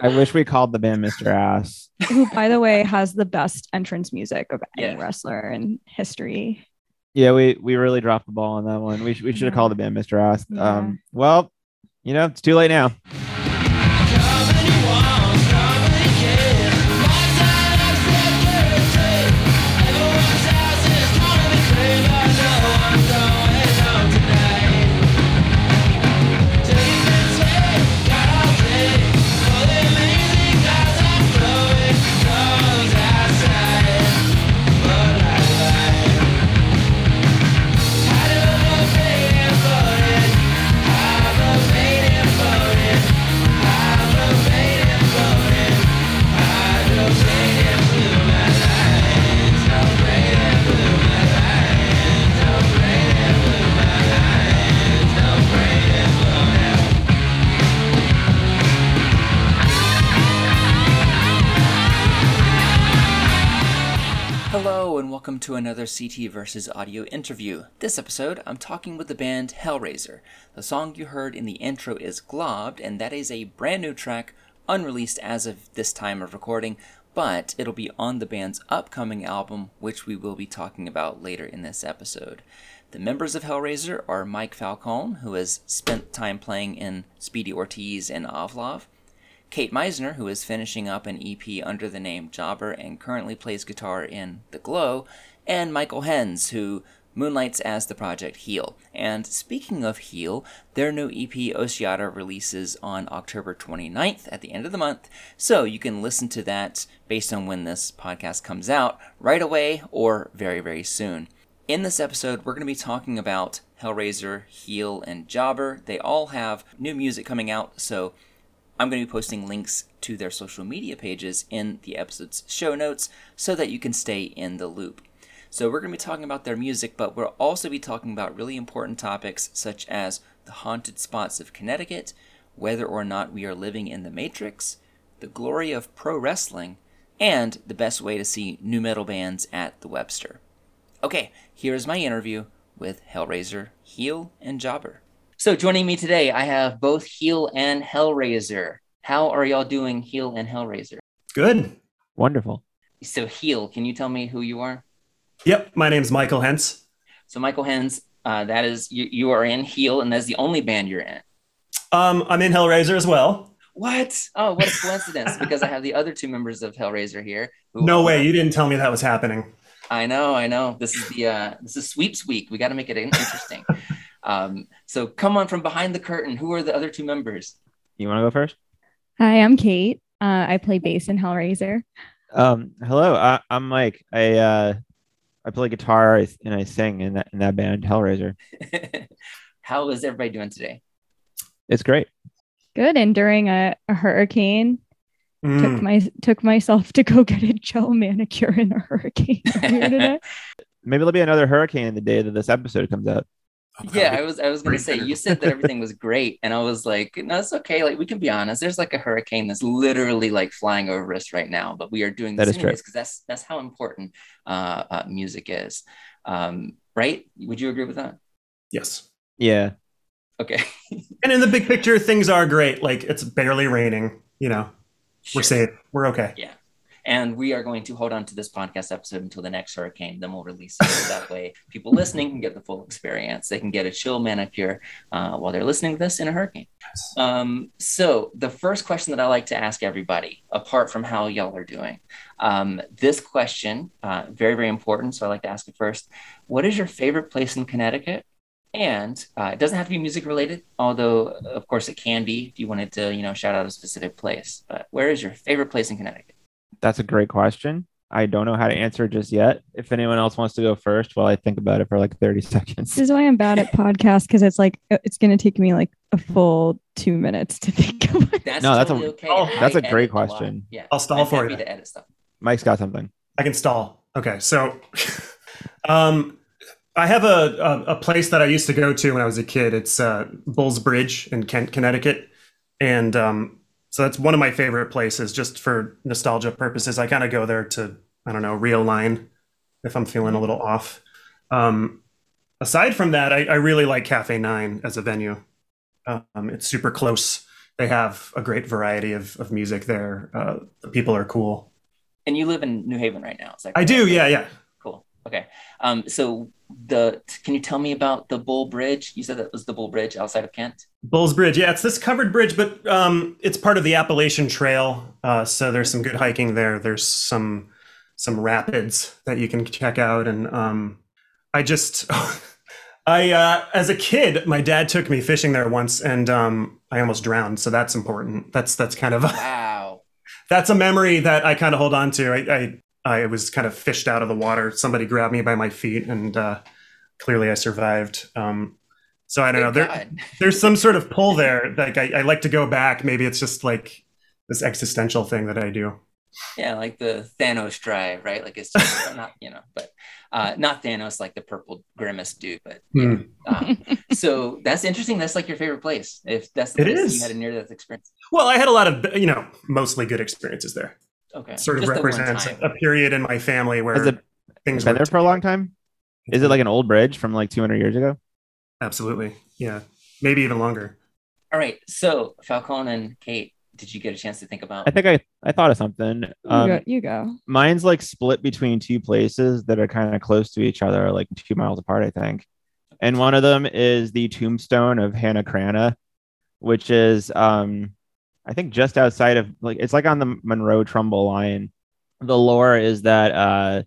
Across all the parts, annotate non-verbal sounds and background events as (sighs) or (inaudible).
I wish we called the band Mr. Ass. (laughs) Who, by the way, has the best entrance music of any Yeah. wrestler in history. Yeah, we we really dropped the ball on that one. We sh- we should have Yeah. called the band Mr. Ass. Yeah. Um, well, you know, it's too late now. Another CT versus audio interview. This episode, I'm talking with the band Hellrazor. The song you heard in the intro is Globbed, and that is a brand new track, unreleased as of this time of recording, but it'll be on the band's upcoming album, which we will be talking about later in this episode. The members of Hellrazor are Mike Falcone, who has spent time playing in Speedy Ortiz and Ovlov, Kate Meizner, who is finishing up an EP under the name Jobber and currently plays guitar in The Glow, and Michael Henss, who moonlights as the project Heele. And speaking of Heele, their new EP Oceata releases on October 29th at the end of the month, so you can listen to that based on when this podcast comes out right away or very, very soon. In this episode, we're going to be talking about Hellrazor, Heele, and Jobber. They all have new music coming out, so I'm going to be posting links to their social media pages in the episode's show notes so that you can stay in the loop. So, we're going to be talking about their music, but we'll also be talking about really important topics such as the haunted spots of Connecticut, whether or not we are living in the Matrix, the glory of pro wrestling, and the best way to see new metal bands at the Webster. Okay, here's my interview with Hellrazor, Heele, and Jobber. So joining me today, I have both Heele and Hellrazor. How are y'all doing, Heele and Hellrazor? Good. Wonderful. So Heele, can you tell me who you are? Yep. My name's Michael Henss. So Michael Henss, uh, that is you, you are in Heele, and that's the only band you're in. Um, I'm in Hellrazor as well. What? Oh, what a coincidence! because I have the other two members of Hellrazor here. who- No way. You didn't tell me that was happening. I know, I know. This is the uh, this is sweeps week. We got to make it interesting. (laughs) um, so come on from behind the curtain. Who are the other two members? You want to go first? Hi, I'm Kate. Uh, I play bass in Hellrazor. Um, hello, I, I'm Mike. I uh, I play guitar and I sing in that in that band Hellrazor. (laughs) How is everybody doing today? It's great. Good. And during a, a hurricane, Mm. took my took myself to go get a gel manicure in a hurricane. (laughs) Maybe there'll be another hurricane in the day that this episode comes out. Yeah, I was I was gonna say you said that everything was (laughs) great, and I was like, no, it's okay. Like we can be honest. There's like a hurricane that's literally like flying over us right now, but we are doing That this is true. anyways because that's that's how important uh, uh, music is. Um, right? Would you agree with that? Yes. Yeah. Okay. (laughs) And in the big picture, things are great. Like it's barely raining. You know, Sure. we're safe. We're okay. Yeah. And we are going to hold on to this podcast episode until the next hurricane. Then we'll release it. That way, people (laughs) listening can get the full experience. They can get a chill manicure uh, while they're listening to this in a hurricane. Um, so, the first question that I like to ask everybody, apart from how y'all are doing, um, this question, uh, very, very important. So, I like to ask it first. What is your favorite place in Connecticut? And uh, it doesn't have to be music related, although, of course, it can be if you wanted to, you know, shout out a specific place. But where is your favorite place in Connecticut? That's a great question. I don't know how to answer it just yet. If anyone else wants to go first while I think about it for like 30 (laughs) seconds. This is why I'm bad at podcasts because it's like uh, it's gonna take me like a full two minutes to (laughs) think of it. That's No, that's a- okay. oh, that's a great edit lot. question. Yeah, I'll stall I'm for happy you. to edit stuff. Mike's got something. I can stall. Okay. So, (laughs) um, I have a, a a place that I used to go to when I was a kid. It's uh, Bulls Bridge in Kent, Connecticut, and um, so that's one of my favorite places. Just for nostalgia purposes, I kind of go there to I don't know realign if I'm feeling a little off. Um, aside from that, I, I really like Cafe Nine as a venue. Um, it's super close they have a great variety of, of music there. Uh, the people are cool. And you live in New Haven right now. Is that I do, yeah, yeah. Cool. Okay. Um, so the can you tell me about the Bull Bridge? You said that was the Bull Bridge outside of Kent. Bulls Bridge, yeah, it's this covered bridge, but um, it's part of the Appalachian Trail. Uh, so there's some good hiking there. There's some some rapids that you can check out, and um, I just, (laughs) I uh, as a kid, my dad took me fishing there once, and um, I almost drowned. So that's important. That's that's kind of (laughs) Wow. that's a memory that I kind of hold on to. I, I I was kind of fished out of the water. Somebody grabbed me by my feet, and uh, clearly I survived. Um, so I don't know. There, (laughs) there's some sort of pull there. Like I, I like to go back. Maybe it's just like this existential thing that I do. Yeah, like the Thanos drive, right? Like it's just (laughs) not, you know, but uh, not Thanos like the purple grimace dude, but yeah. Hmm. Um, so that's interesting. That's like your favorite place. If that's the It place is. you had a near death experience. Well, I had a lot of you know mostly good experiences there. Okay. Sort of Just the one represents time. a period in my family where Has it things been were there for a long time? Is it like an old bridge from like 200 years ago? absolutely yeah maybe even longer. All right. So Falcone and Kate, did you get a chance to think about I think I, I thought of something. you, Um, go, you go. mine's like split between two places that are kind of close to each other, like two miles apart, I think. And one of them is the tombstone of Hannah Cranna, which is um I think just outside of like it's like on the Monroe Trumbull line. The lore is that uh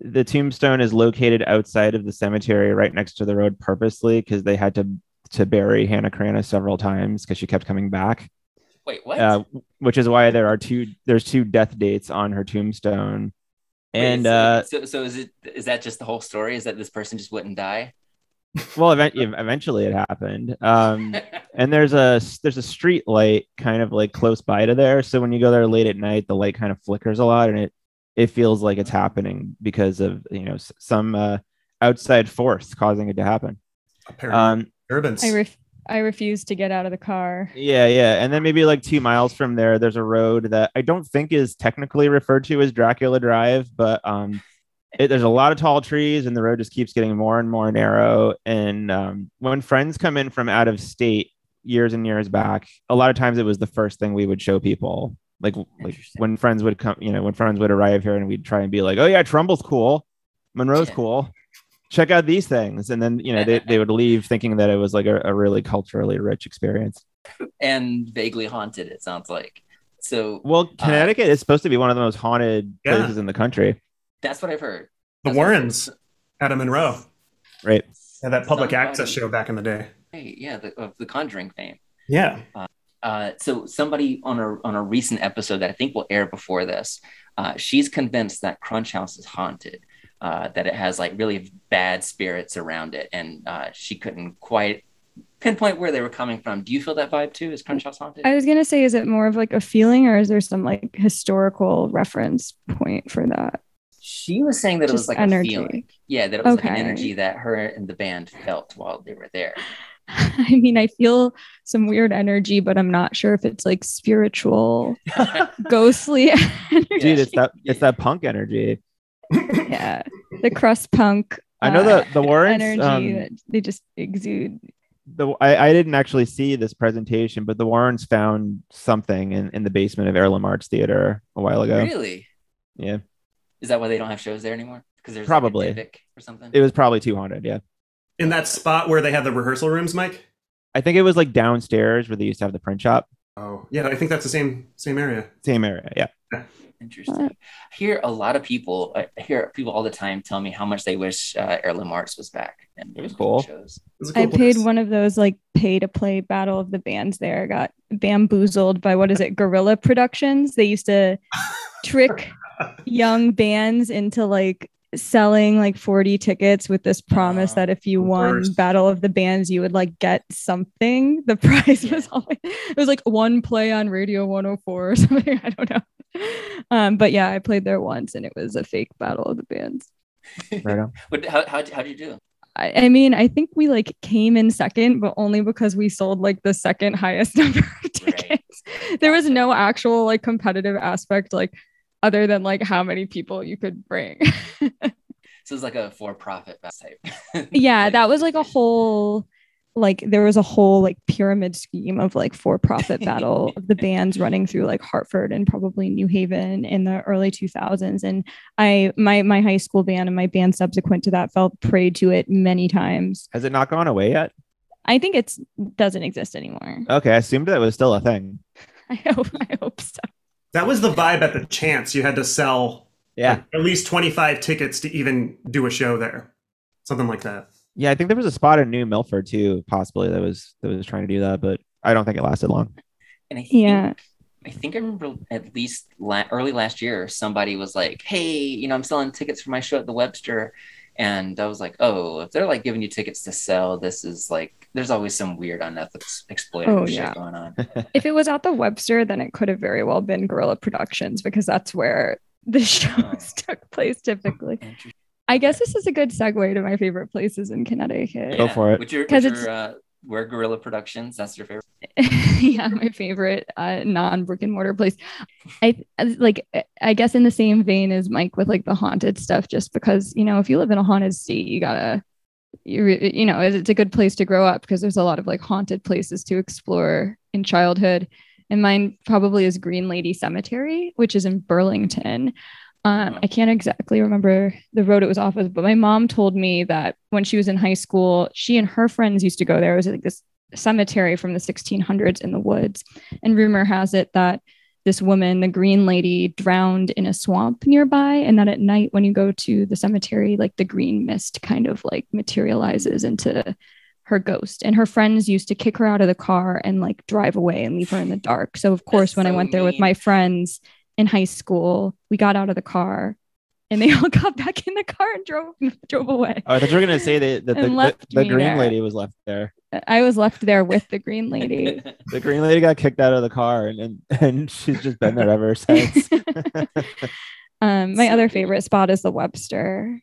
the tombstone is located outside of the cemetery right next to the road purposely because they had to to bury Hannah Cranna several times because she kept coming back Wait, what? uh, which is why there are two there's two death dates on her tombstone Wait, and so, uh so so is it is that just the whole story? Is that this person just wouldn't die? Well event- eventually it happened um (laughs) and there's a there's a street light kind of like close by to there so when you go there late at night the light kind of flickers a lot and it it feels like it's happening because of you know s- some uh outside force causing it to happen Apparently, um Urbans. I ref- I refuse to get out of the car. Yeah, yeah. And then maybe like two miles from there, there's a road that I don't think is technically referred to as Dracula Drive, but um, it, there's a lot of tall trees and the road just keeps getting more and more narrow. And um, when friends come in from out of state years and years back, a lot of times it was the first thing we would show people. Like, like when friends would come, you know, when friends would arrive here and we'd try and be like, oh, yeah, Trumbull's cool. Monroe's Yeah. cool. Check out these things. And then, you know, they, they would leave thinking that it was like a, a really culturally rich experience. and vaguely haunted. It sounds like. So Well, Connecticut is supposed to be one of the most haunted Yeah. places in the country, that's what I've heard. the That's what I've heard. Warrens, Adam Monroe, right? had that public Somebody- access show back in the day. Hey, yeah, the, of the Conjuring fame. Yeah, Uh, so somebody on a on a recent episode that I think will air before this, uh, she's convinced that Crunch House is haunted, uh, that it has like really bad spirits around it, and uh, she couldn't quite pinpoint where they were coming from. Do you feel that vibe too? Is Crunch House haunted? I was gonna say, is it more of like a feeling, or is there some like historical reference point for that? She was saying that it was like energy. a feeling. Yeah, that it was like an energy that her and the band felt while they were there. (laughs) I mean, I feel some weird energy, but I'm not sure if it's like spiritual, (laughs) ghostly. (laughs) energy. Dude, it's that it's that punk energy. yeah, the crust punk. I know uh, the the Warrens. energy Um, that they just exude. the I, I didn't actually see this presentation, but the Warrens found something in, in the basement of Heirloom Arts Theater a while ago. Really? Yeah, Is that why they don't have shows there anymore? Because there's Probably. like or something. it was probably too haunted. Yeah, in that spot where they have the rehearsal rooms, Mike. I think it was like downstairs where they used to have the print shop. Oh, yeah, I think that's the same same area. Same area. Yeah. Interesting. I hear a lot of people. I hear people all the time tell me how much they wish uh, Heirloom Arts was back. And It was cool. Shows. It was cool I played place. one of those like pay to play battle of the bands there. Got bamboozled by what is it, Gorilla Productions? They used to (laughs) trick young bands into like selling like 40 tickets with this promise Oh, that if you won course. battle of the bands you would like get something the (laughs) prize Yeah. was always it was like one play on radio 104 or (laughs) something i don't know (laughs) um but yeah i played there once and it was a fake battle of the bands Right on. (laughs) What, how, how, how'd you do? I, I mean, I think we like came in second, but only because we sold like the second highest (laughs) number of Right. tickets. There was no actual like competitive aspect, like other than like how many people you could bring. So it's like a for-profit type. yeah, like that was like a whole like there was a whole like pyramid scheme of like for profit (laughs) battle of the bands running through like Hartford and probably New Haven in the early 2000s and I my my high school band and my band subsequent to that fell prey to it many times. Has it not gone away yet? I think it's doesn't exist anymore. Okay, I assumed that was still a thing. (laughs) I hope I hope so. That was the vibe at the chance. You had to sell Yeah. like, at least 25 tickets to even do a show there. Something like that. Yeah, I think there was a spot in New Milford too, possibly that was that was trying to do that, but I don't think it lasted long. And I think, Yeah. I think I remember at least la- early last year, somebody was like, "Hey, you know, I'm selling tickets for my show at the Webster," and I was like, "Oh, if they're like giving you tickets to sell, this is like, there's always some weird unethical, exploitative Oh, shit yeah. going on." (laughs) If it was at the Webster, then it could have very well been Gorilla Productions because that's where the (laughs) oh. shows took place typically. Interesting. I guess this is a good segue to my favorite places in Connecticut. Go for it. Which your, 'Cause which it's- uh, where Gorilla Productions? That's your favorite. (laughs) yeah, my favorite uh, non brick and mortar place. I I- like. I guess in the same vein as Mike with like the haunted stuff, just because you know if you live in a haunted state, you gotta, you you know, it's a good place to grow up because there's a lot of like haunted places to explore in childhood. And mine probably is Green Lady Cemetery, which is in Burlington. Um, I can't exactly remember the road it was off of, but my mom told me that when she was in high school, she and her friends used to go there. It was like this cemetery from the 1600s in the woods. And rumor has it that this woman, the green lady, drowned in a swamp nearby. And that at night, when you go to the cemetery, like the green mist kind of like materializes into her ghost. And her friends used to kick her out of the car and like drive away and leave her in the dark. So, of course, when I so went there with my friends in high school, we got out of the car and they (laughs) all got back in the car and drove drove away. Oh, I thought you were gonna say that, that the, the, the green there. lady was left there. I was left there with the green (laughs) lady. The green lady got kicked out of the car and and, (laughs) and she's just been there ever since. um, my So other favorite spot is the Webster.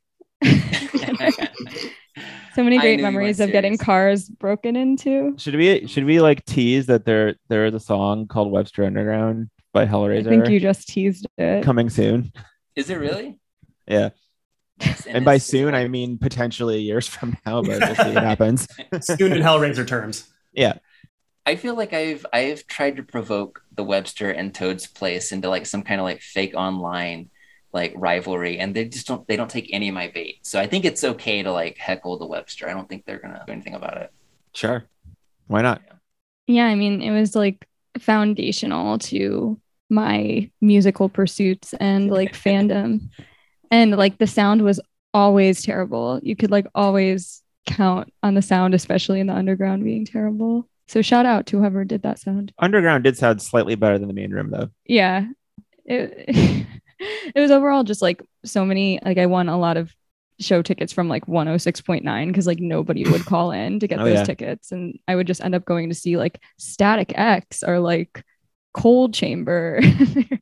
so many great knew you weren't memories of getting cars broken into. should we should we like tease that there there is a song called Webster Underground by Hellrazor. I think you just teased it. coming soon? Is it really? Yeah. Nice. And by it's- it's soon I mean potentially years from now, but we'll see what happens. (laughs) Soon in Hellrazor terms. Yeah. I feel like I've I've tried to provoke the Webster and Toad's Place into like some kind of like fake online like rivalry, and they just don't they don't take any of my bait. So I think it's okay to like heckle the Webster. I don't think they're gonna do anything about it. Sure. Why not? Yeah, I mean, it was like foundational to my musical pursuits and like (laughs) fandom. And like the sound was always terrible. You could like always count on the sound, especially in the underground being terrible. So shout out to whoever did that sound. Underground did sound slightly better than the main room though. Yeah. It, (laughs) it was overall just like so many like I won a lot of show tickets from like 106.9 because like nobody would call in to get Oh, those yeah. tickets and I would just end up going to see like Static X or like Coal Chamber.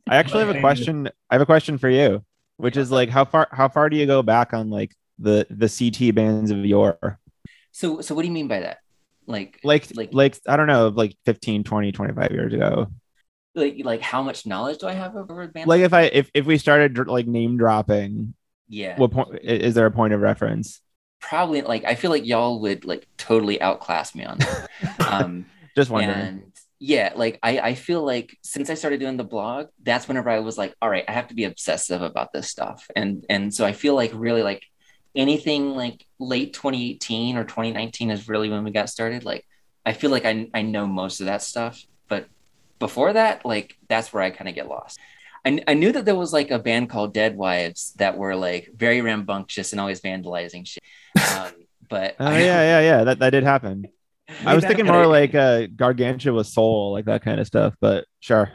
I actually have a question. I have a question for you, which is like how far how far do you go back on like the the CT bands of yore? So so what do you mean by that? Like Like Like- like I don't know, like 15, 20, 25 years ago. like like how much knowledge do I have over band Like if I if if we started like name dropping, yeah, what point is there a point of reference? probably like I feel like y'all would like totally outclass me on that. (laughs) um, Just wondering. and yeah, like I I feel like since I started doing the blog, that's whenever I was like, all right, I have to be obsessive about this stuff, and and so I feel like really like anything like late 2018 or 2019 is really when we got started. Like I feel like I I know most of that stuff, but before that, like that's where I kind of get lost. I, I knew that there was like a band called Dead Wives that were like very rambunctious and always vandalizing shit. Um, (laughs) but Oh yeah, yeah, yeah. That that did happen. (laughs) (laughs) I was thinking back- more like uh Gargantua Soul, like that kind of stuff, but sure.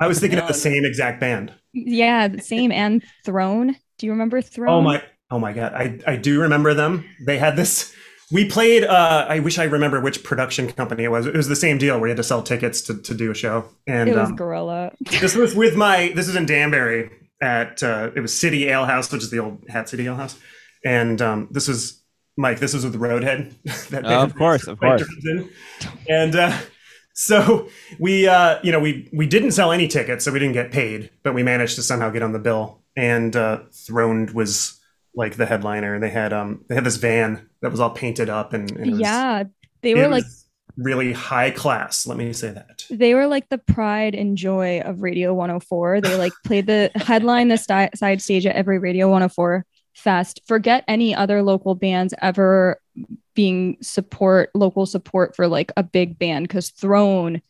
I was thinking No, of the same exact band. yeah, the same and Throne. Do you remember Throne? Oh my oh my god. I, I do remember them. They had this we played uh I wish I remember which production company it was. It was the same deal where you had to sell tickets to, to do a show. And It was um, Gorilla. (laughs) this was with my this is in Danbury at uh it was City Ale House, which is the old Hat City Ale House. And um this was Mike, this was with Roadhead. (laughs) that Oh, of course, of course. And uh so we uh you know we we didn't sell any tickets, so we didn't get paid, but we managed to somehow get on the bill. And uh Throned was like the headliner. and They had um they had this van that was all painted up and, and was, Yeah, They were like really high class. Let me say that. they were like the pride and joy of Radio 104. They (laughs) like played the headline the side stage at every Radio 104 fest. Forget any other local bands ever being support local support for like a big band because Throne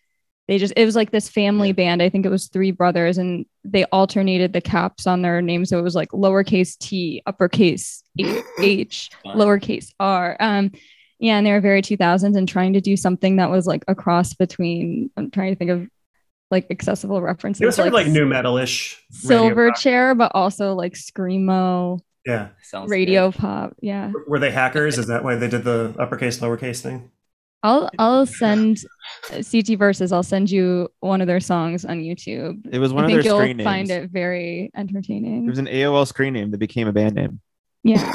they just it was like this family band. I think it was three brothers and they alternated the caps on their names. So it was like lowercase t, uppercase H, H lowercase r. Um yeah, and they were very 2000s and trying to do something that was like a cross between I'm trying to think of like accessible references. It was sort of like new metal-ish. Silver. Chair, but also like screamo, Yeah. Sounds radio good. pop. Yeah. Were they hackers? Is that why they did the uppercase, lowercase thing? I'll I'll send uh, CT verses. I'll send you one of their songs on YouTube. It was one I of think their you'll screen names. find it very entertaining. It was an AOL screen name that became a band name. Yeah,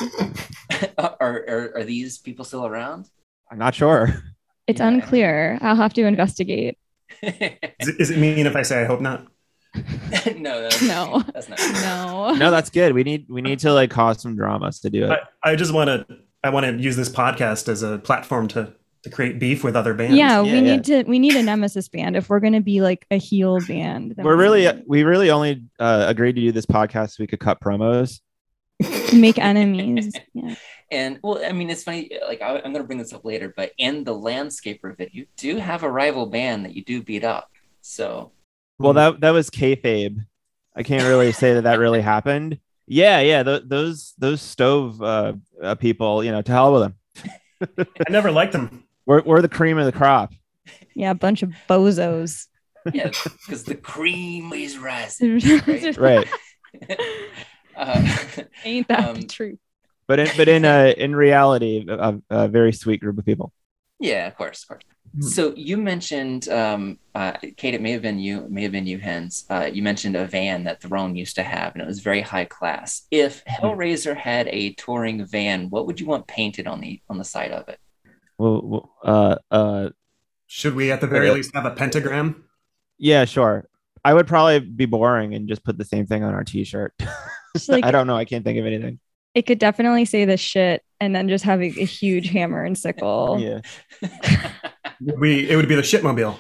(laughs) are, are are these people still around? I'm not sure. it's Yeah. unclear. I'll have to investigate. (laughs) Is it, is it mean if I say I hope not? (laughs) that's, No. that's not. No. No, that's good. We need we need to like cause some dramas to do it. I, I just want to I want to use this podcast as a platform to to create beef with other bands. Yeah, Yeah, we yeah. need to we need a nemesis band if we're gonna be like a heel band. We're we really need we really only uh, agreed to do this podcast so we could cut promos. (laughs) make enemies. Yeah. (laughs) And well, I mean, it's funny. Like I, I'm going to bring this up later, but in the landscaper video, you do have a rival band that you do beat up. So Well, that that was kayfabe. I can't really say that that really happened. (laughs) Yeah, yeah. Th- those those stove uh, uh, people, you know, to hell with them. I never liked them. We're we're the cream of the crop. Yeah, a bunch of bozos. yeah, because the cream is rising. (laughs) (laughs) Ain't Right. Uh, that the Um, truth? But in but in uh, in reality, a, a very sweet group of people. yeah, of course, of course. Hmm. So you mentioned, um, uh, Kate. It may have been you. It may have been you, Henss. Uh, you mentioned a van that Throne used to have, and it was very high class. If Hellrazor had a touring van, what would you want painted on the on the side of it? Well, well, uh, uh, Should we at the very Yeah. least have a pentagram? yeah, sure. I would probably be boring and just put the same thing on our T-shirt. (laughs) Like I don't know. I can't think of anything. it could definitely say the shit and then just have a, a huge hammer and sickle. Yeah. (laughs) We it would be the shipmobile.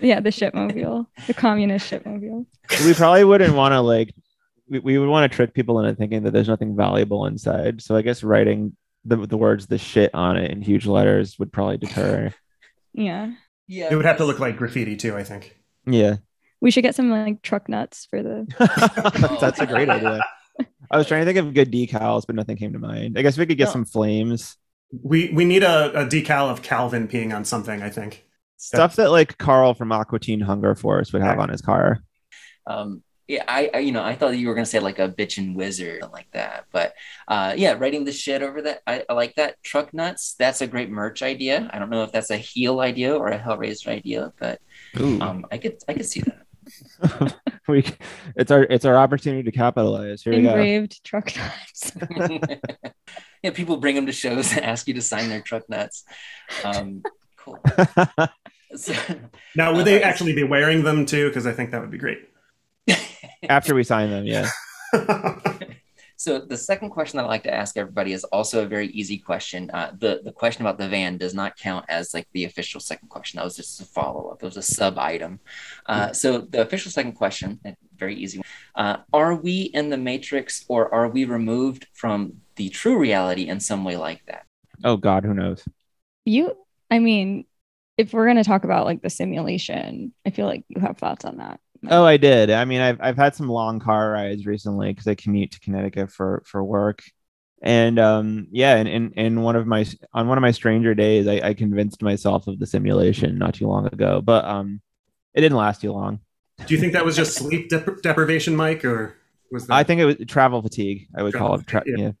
Yeah, the shipmobile, the communist shipmobile. we probably wouldn't want to like we, we would want to trick people into thinking that there's nothing valuable inside so i guess writing the, the words the shit on it in huge letters would probably deter Yeah, yeah, It would have to look like graffiti too. I think. yeah we should get some like truck nuts for the. (laughs) that's a great idea i was trying to think of good decals but nothing came to mind i guess we could get No. some flames We we need a, a decal of Calvin peeing on something. I think. stuff that like carl from aqua teen hunger force would have on his car Um, yeah, I, I, you know, I thought you were gonna say like a bitchin' wizard something like that, but uh, yeah, writing the shit over that, I, I like that. Truck nuts, that's a great merch idea. I don't know if that's a heel idea or a Hellrazor idea, but Ooh. um, I could, I could see that. (laughs) (laughs) we it's our it's our opportunity to capitalize here we go engraved truck nuts. (laughs) yeah, people bring them to shows and ask you to sign their truck nuts. Um, cool. So, Now, would Uh, they actually be wearing them too? Because I think that would be great. After we sign them yeah (laughs) So the second question that I like to ask everybody is also a very easy question. Uh, the the question about the van does not count as like the official second question. That was just a follow up. It was a sub item. Uh, so the official second question, a very easy one. Uh, are we in the matrix or are we removed from the true reality in some way like that? oh god who knows You, I mean, if we're gonna talk about like the simulation, I feel like you have thoughts on that. Oh, I did. I mean, I've I've had some long car rides recently because I commute to Connecticut for for work, and um, yeah, and in, in one of my on one of my stranger days, I, I convinced myself of the simulation not too long ago, but um, it didn't last too long. Do you think that was just sleep dep- deprivation, Mike, or was that? I think it was travel fatigue. I would call it. Tra- fatigue, yeah.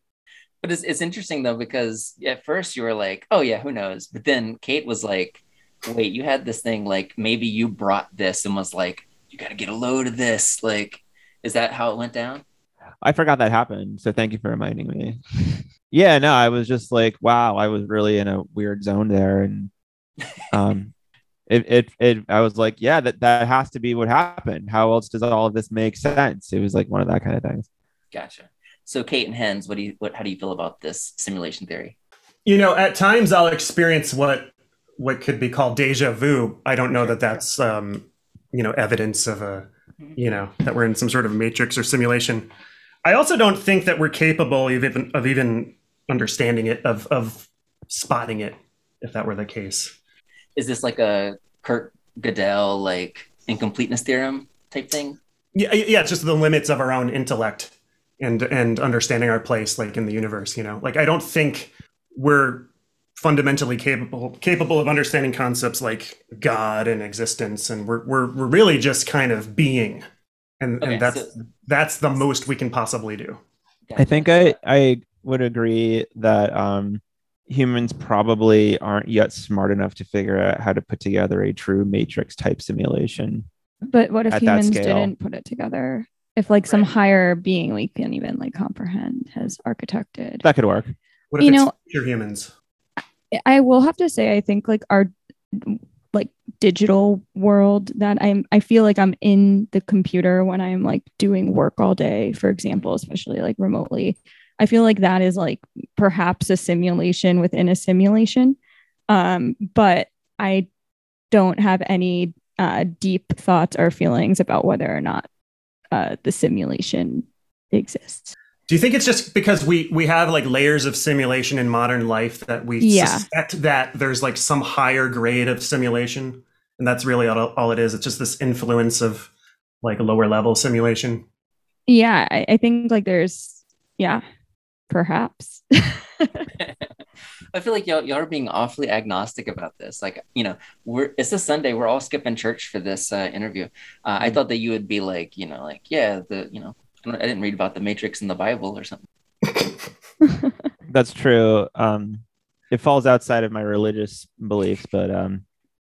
But it's, it's interesting though because at first you were like, oh yeah, who knows? But then Kate was like, wait, you had this thing like maybe you brought this and was like, you got to get a load of this. Like, is that how it went down? I forgot that happened. So thank you for reminding me. (laughs) yeah, no, I was just like, wow, I was really in a weird zone there, and (laughs) um, it it it I was like, yeah, that that has to be what happened. How else does all of this make sense? It was like one of that kind of things. Gotcha. So Kate and Henss, what do you what how do you feel about this simulation theory? you know, at times I'll experience what what could be called deja vu, I don't know that that's um, you know evidence of a mm-hmm. you know that we're in some sort of matrix or simulation. I also don't think that we're capable of even of even understanding it of of spotting it if that were the case. Is this like a Kurt Gödel like incompleteness theorem type thing? Yeah, yeah, it's just the limits of our own intellect and and understanding our place like in the universe, you know. Like I don't think we're fundamentally capable capable of understanding concepts like God and existence and we're we're we're really just kind of being. And Okay, and that's so- that's the most we can possibly do. I think I I would agree that um, humans probably aren't yet smart enough to figure out how to put together a true matrix type simulation. But what if humans didn't put it together? If like some Right. higher being we can't even like comprehend has architected. That could work. What if You it's know- future humans? I will have to say I think like our like digital world that I'm I feel like I'm in the computer when I'm like doing work all day, for example, especially like remotely. I feel like that is like perhaps a simulation within a simulation. Um, but I don't have any uh, deep thoughts or feelings about whether or not uh, the simulation exists. Do you think it's just because we we have like layers of simulation in modern life that we Yeah. suspect that there's like some higher grade of simulation, and that's really all, all it is. It's just this influence of like lower level simulation. Yeah, I, I think like there's yeah, perhaps. (laughs) I feel like y'all, y'all are being awfully agnostic about this. Like, you know, we're it's a Sunday. We're all skipping church for this uh, interview. Uh, I thought that you would be like, you know, like, yeah, the, you know, I, didn't read about the Matrix in the Bible or something. (laughs) That's true. Um, it falls outside of my religious beliefs, but um,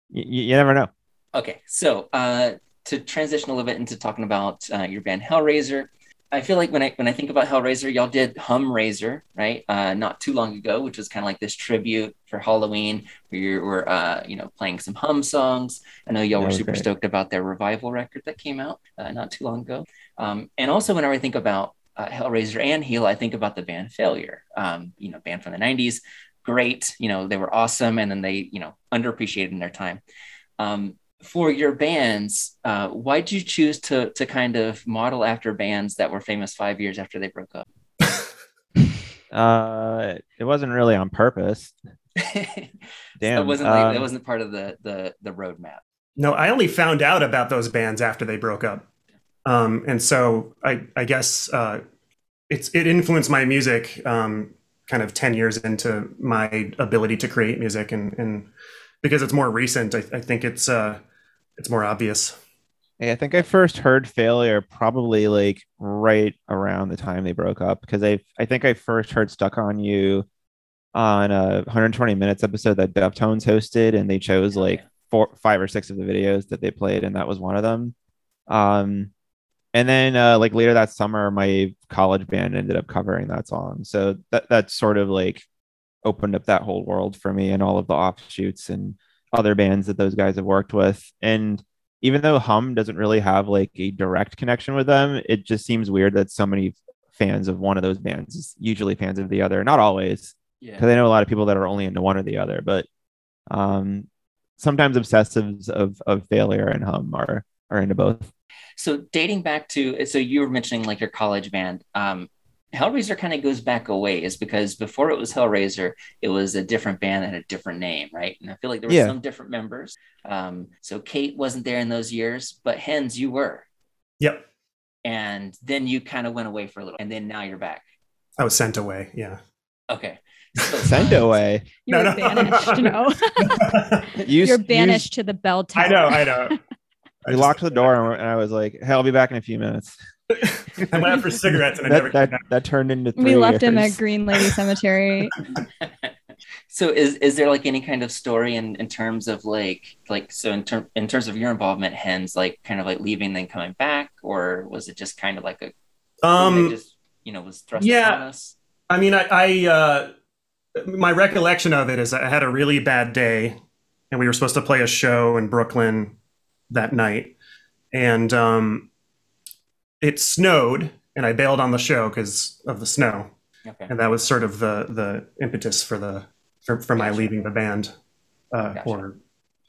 y- you never know. Okay, so uh, to transition a little bit into talking about uh, your band Hellrazor, I feel like when I when I think about Hellrazor, y'all did Humraiser, right? Uh, not too long ago, which was kind of like this tribute for Halloween, where you were uh, you know playing some Hum songs. I know y'all were was super stoked about their revival record that came out uh, not too long ago. Um, and also, whenever I think about uh, Hellrazor and Heele, I think about the band Failure. Um, you know, band from the '90s, great. You know, they were awesome, and then they you know underappreciated in their time. Um, for your bands, uh, why did you choose to to kind of model after bands that were famous five years after they broke up? (laughs) Uh, it wasn't really on purpose. (laughs) Damn, Damn. that wasn't like, that um, wasn't part of the the the roadmap. No, I only found out about those bands after they broke up, um, and so I I guess uh, it's it influenced my music um, kind of ten years into my ability to create music, and and because it's more recent, I, I think it's uh, it's more obvious. Hey, I think I first heard failure probably like right around the time they broke up because I I think I first heard Stuck on You on a 120 minutes episode that Deftones hosted and they chose like four five or six of the videos that they played and that was one of them. Um and then uh like later that summer my college band ended up covering that song. So that that sort of like opened up that whole world for me and all of the offshoots and other bands that those guys have worked with. And even though Hum doesn't really have like a direct connection with them, it just seems weird that so many fans of one of those bands is usually fans of the other. Not always, Yeah. because I know a lot of people that are only into one or the other, but um, sometimes obsessives of of failure and Hum are are into both. So dating back to so you were mentioning like your college band. Um, Hellrazor kind of goes back a ways because before it was Hellrazor, it was a different band that had a different name, right? And I feel like there were Yeah. some different members. Um, so Kate wasn't there in those years, but Henss, you were. Yep, And then you kind of went away for a little, and then now you're back. I was sent away. Yeah. Okay. (laughs) So, Send uh, away. You're No, no. banished. No, (laughs) You, you're banished to the bell tower. I know. I (laughs) know. I You just- locked the door, and I was like, "Hey, I'll be back in a few minutes." (laughs) I went out for cigarettes and I never That came that, back. that turned into three We left him at. Green Lady Cemetery. (laughs) So is is there like any kind of story in, in terms of like like so in term in terms of your involvement, Henss, like kind of like leaving then coming back, or was it just kind of like a Um, just you know was thrust yeah. upon us? I mean, I, I uh, my recollection of it is I had a really bad day, and we were supposed to play a show in Brooklyn that night, and um, it snowed, and I bailed on the show because of the snow, Okay. and that was sort of the the impetus for the for, for my Gotcha. leaving the band. uh, Gotcha. horror.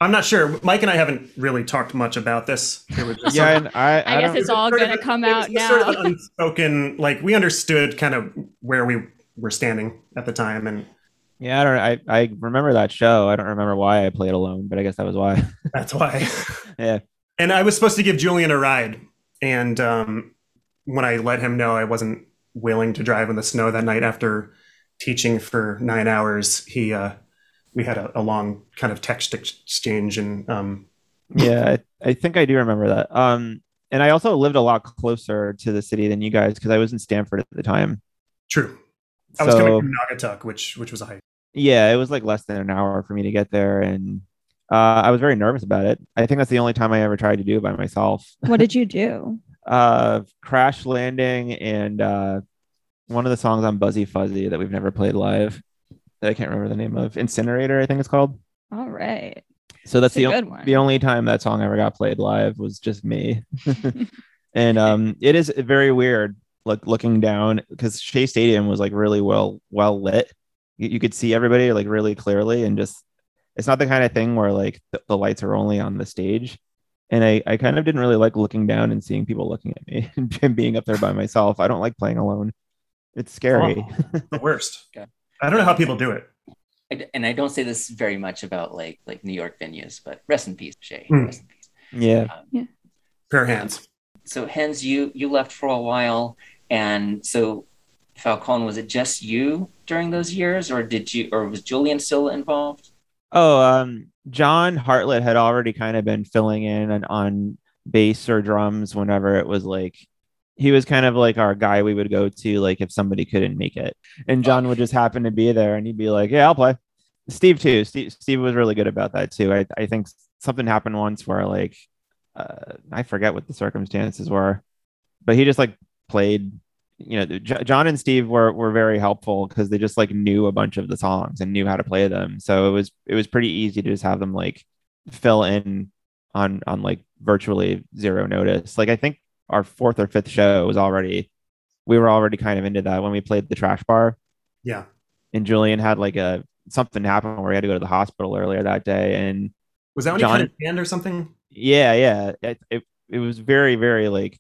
I'm not sure. Mike and I haven't really talked much about this. It was just (laughs) Yeah, something- and I, I, I guess it's all gonna come it out just Sort of now. an unspoken, like we understood kind of where we were standing at the time, and yeah, I don't. I I remember that show. I don't remember why I played alone, but I guess that was why. that's why. (laughs) yeah. and I was supposed to give Julian a ride, and um, when I let him know I wasn't willing to drive in the snow that night after teaching for nine hours, he uh, we had a, a long kind of text exchange, and um, yeah I, I think i do remember that um and i also lived a lot closer to the city than you guys because i was in Stamford at the time true. I was coming from Naugatuck, which which was a hike. yeah it was like less than an hour for me to get there and uh, i was very nervous about it i think that's the only time i ever tried to do it by myself What did (laughs) you do? uh crash landing and uh one of the songs on buzzy fuzzy that we've never played live that i can't remember the name of incinerator i think it's called All right. so that's a the, o- one. the only time that song ever got played live was just me (laughs) (laughs) and um it is very weird like looking down because shea stadium was like really well well lit you, you could see everybody like really clearly and just it's not the kind of thing where like the, the lights are only on the stage and I, I kind of didn't really like looking down and seeing people looking at me (laughs) and being up there by myself i don't like playing alone it's scary Oh, (laughs) the worst. Okay. I don't know how people do it. I d- and I don't say this very much about like like New York venues, but rest in peace, Shea. Mm. Rest in peace. yeah Pair of hands. So Henss, you you left for a while, and so Falcone, was it just you during those years, or did you, or was Julian still involved? Oh, um, John Hartlett had already kind of been filling in on, on bass or drums whenever it was like he was kind of like our guy we would go to like if somebody couldn't make it. And John would just happen to be there and he'd be like, Yeah, I'll play. Steve too. Steve Steve was really good about that too. I, I think something happened once where like uh, I forget what the circumstances were, but he just like played. You know, J- John and Steve were were very helpful because they just like knew a bunch of the songs and knew how to play them. So it was it was pretty easy to just have them like fill in on on like virtually zero notice. Like I think our fourth or fifth show was already we were already kind of into that when we played the trash bar Yeah. and Julian had like a something happened where he had to go to the hospital earlier that day and Was that when John- you cut his hand or something? yeah yeah it, it, it was very very like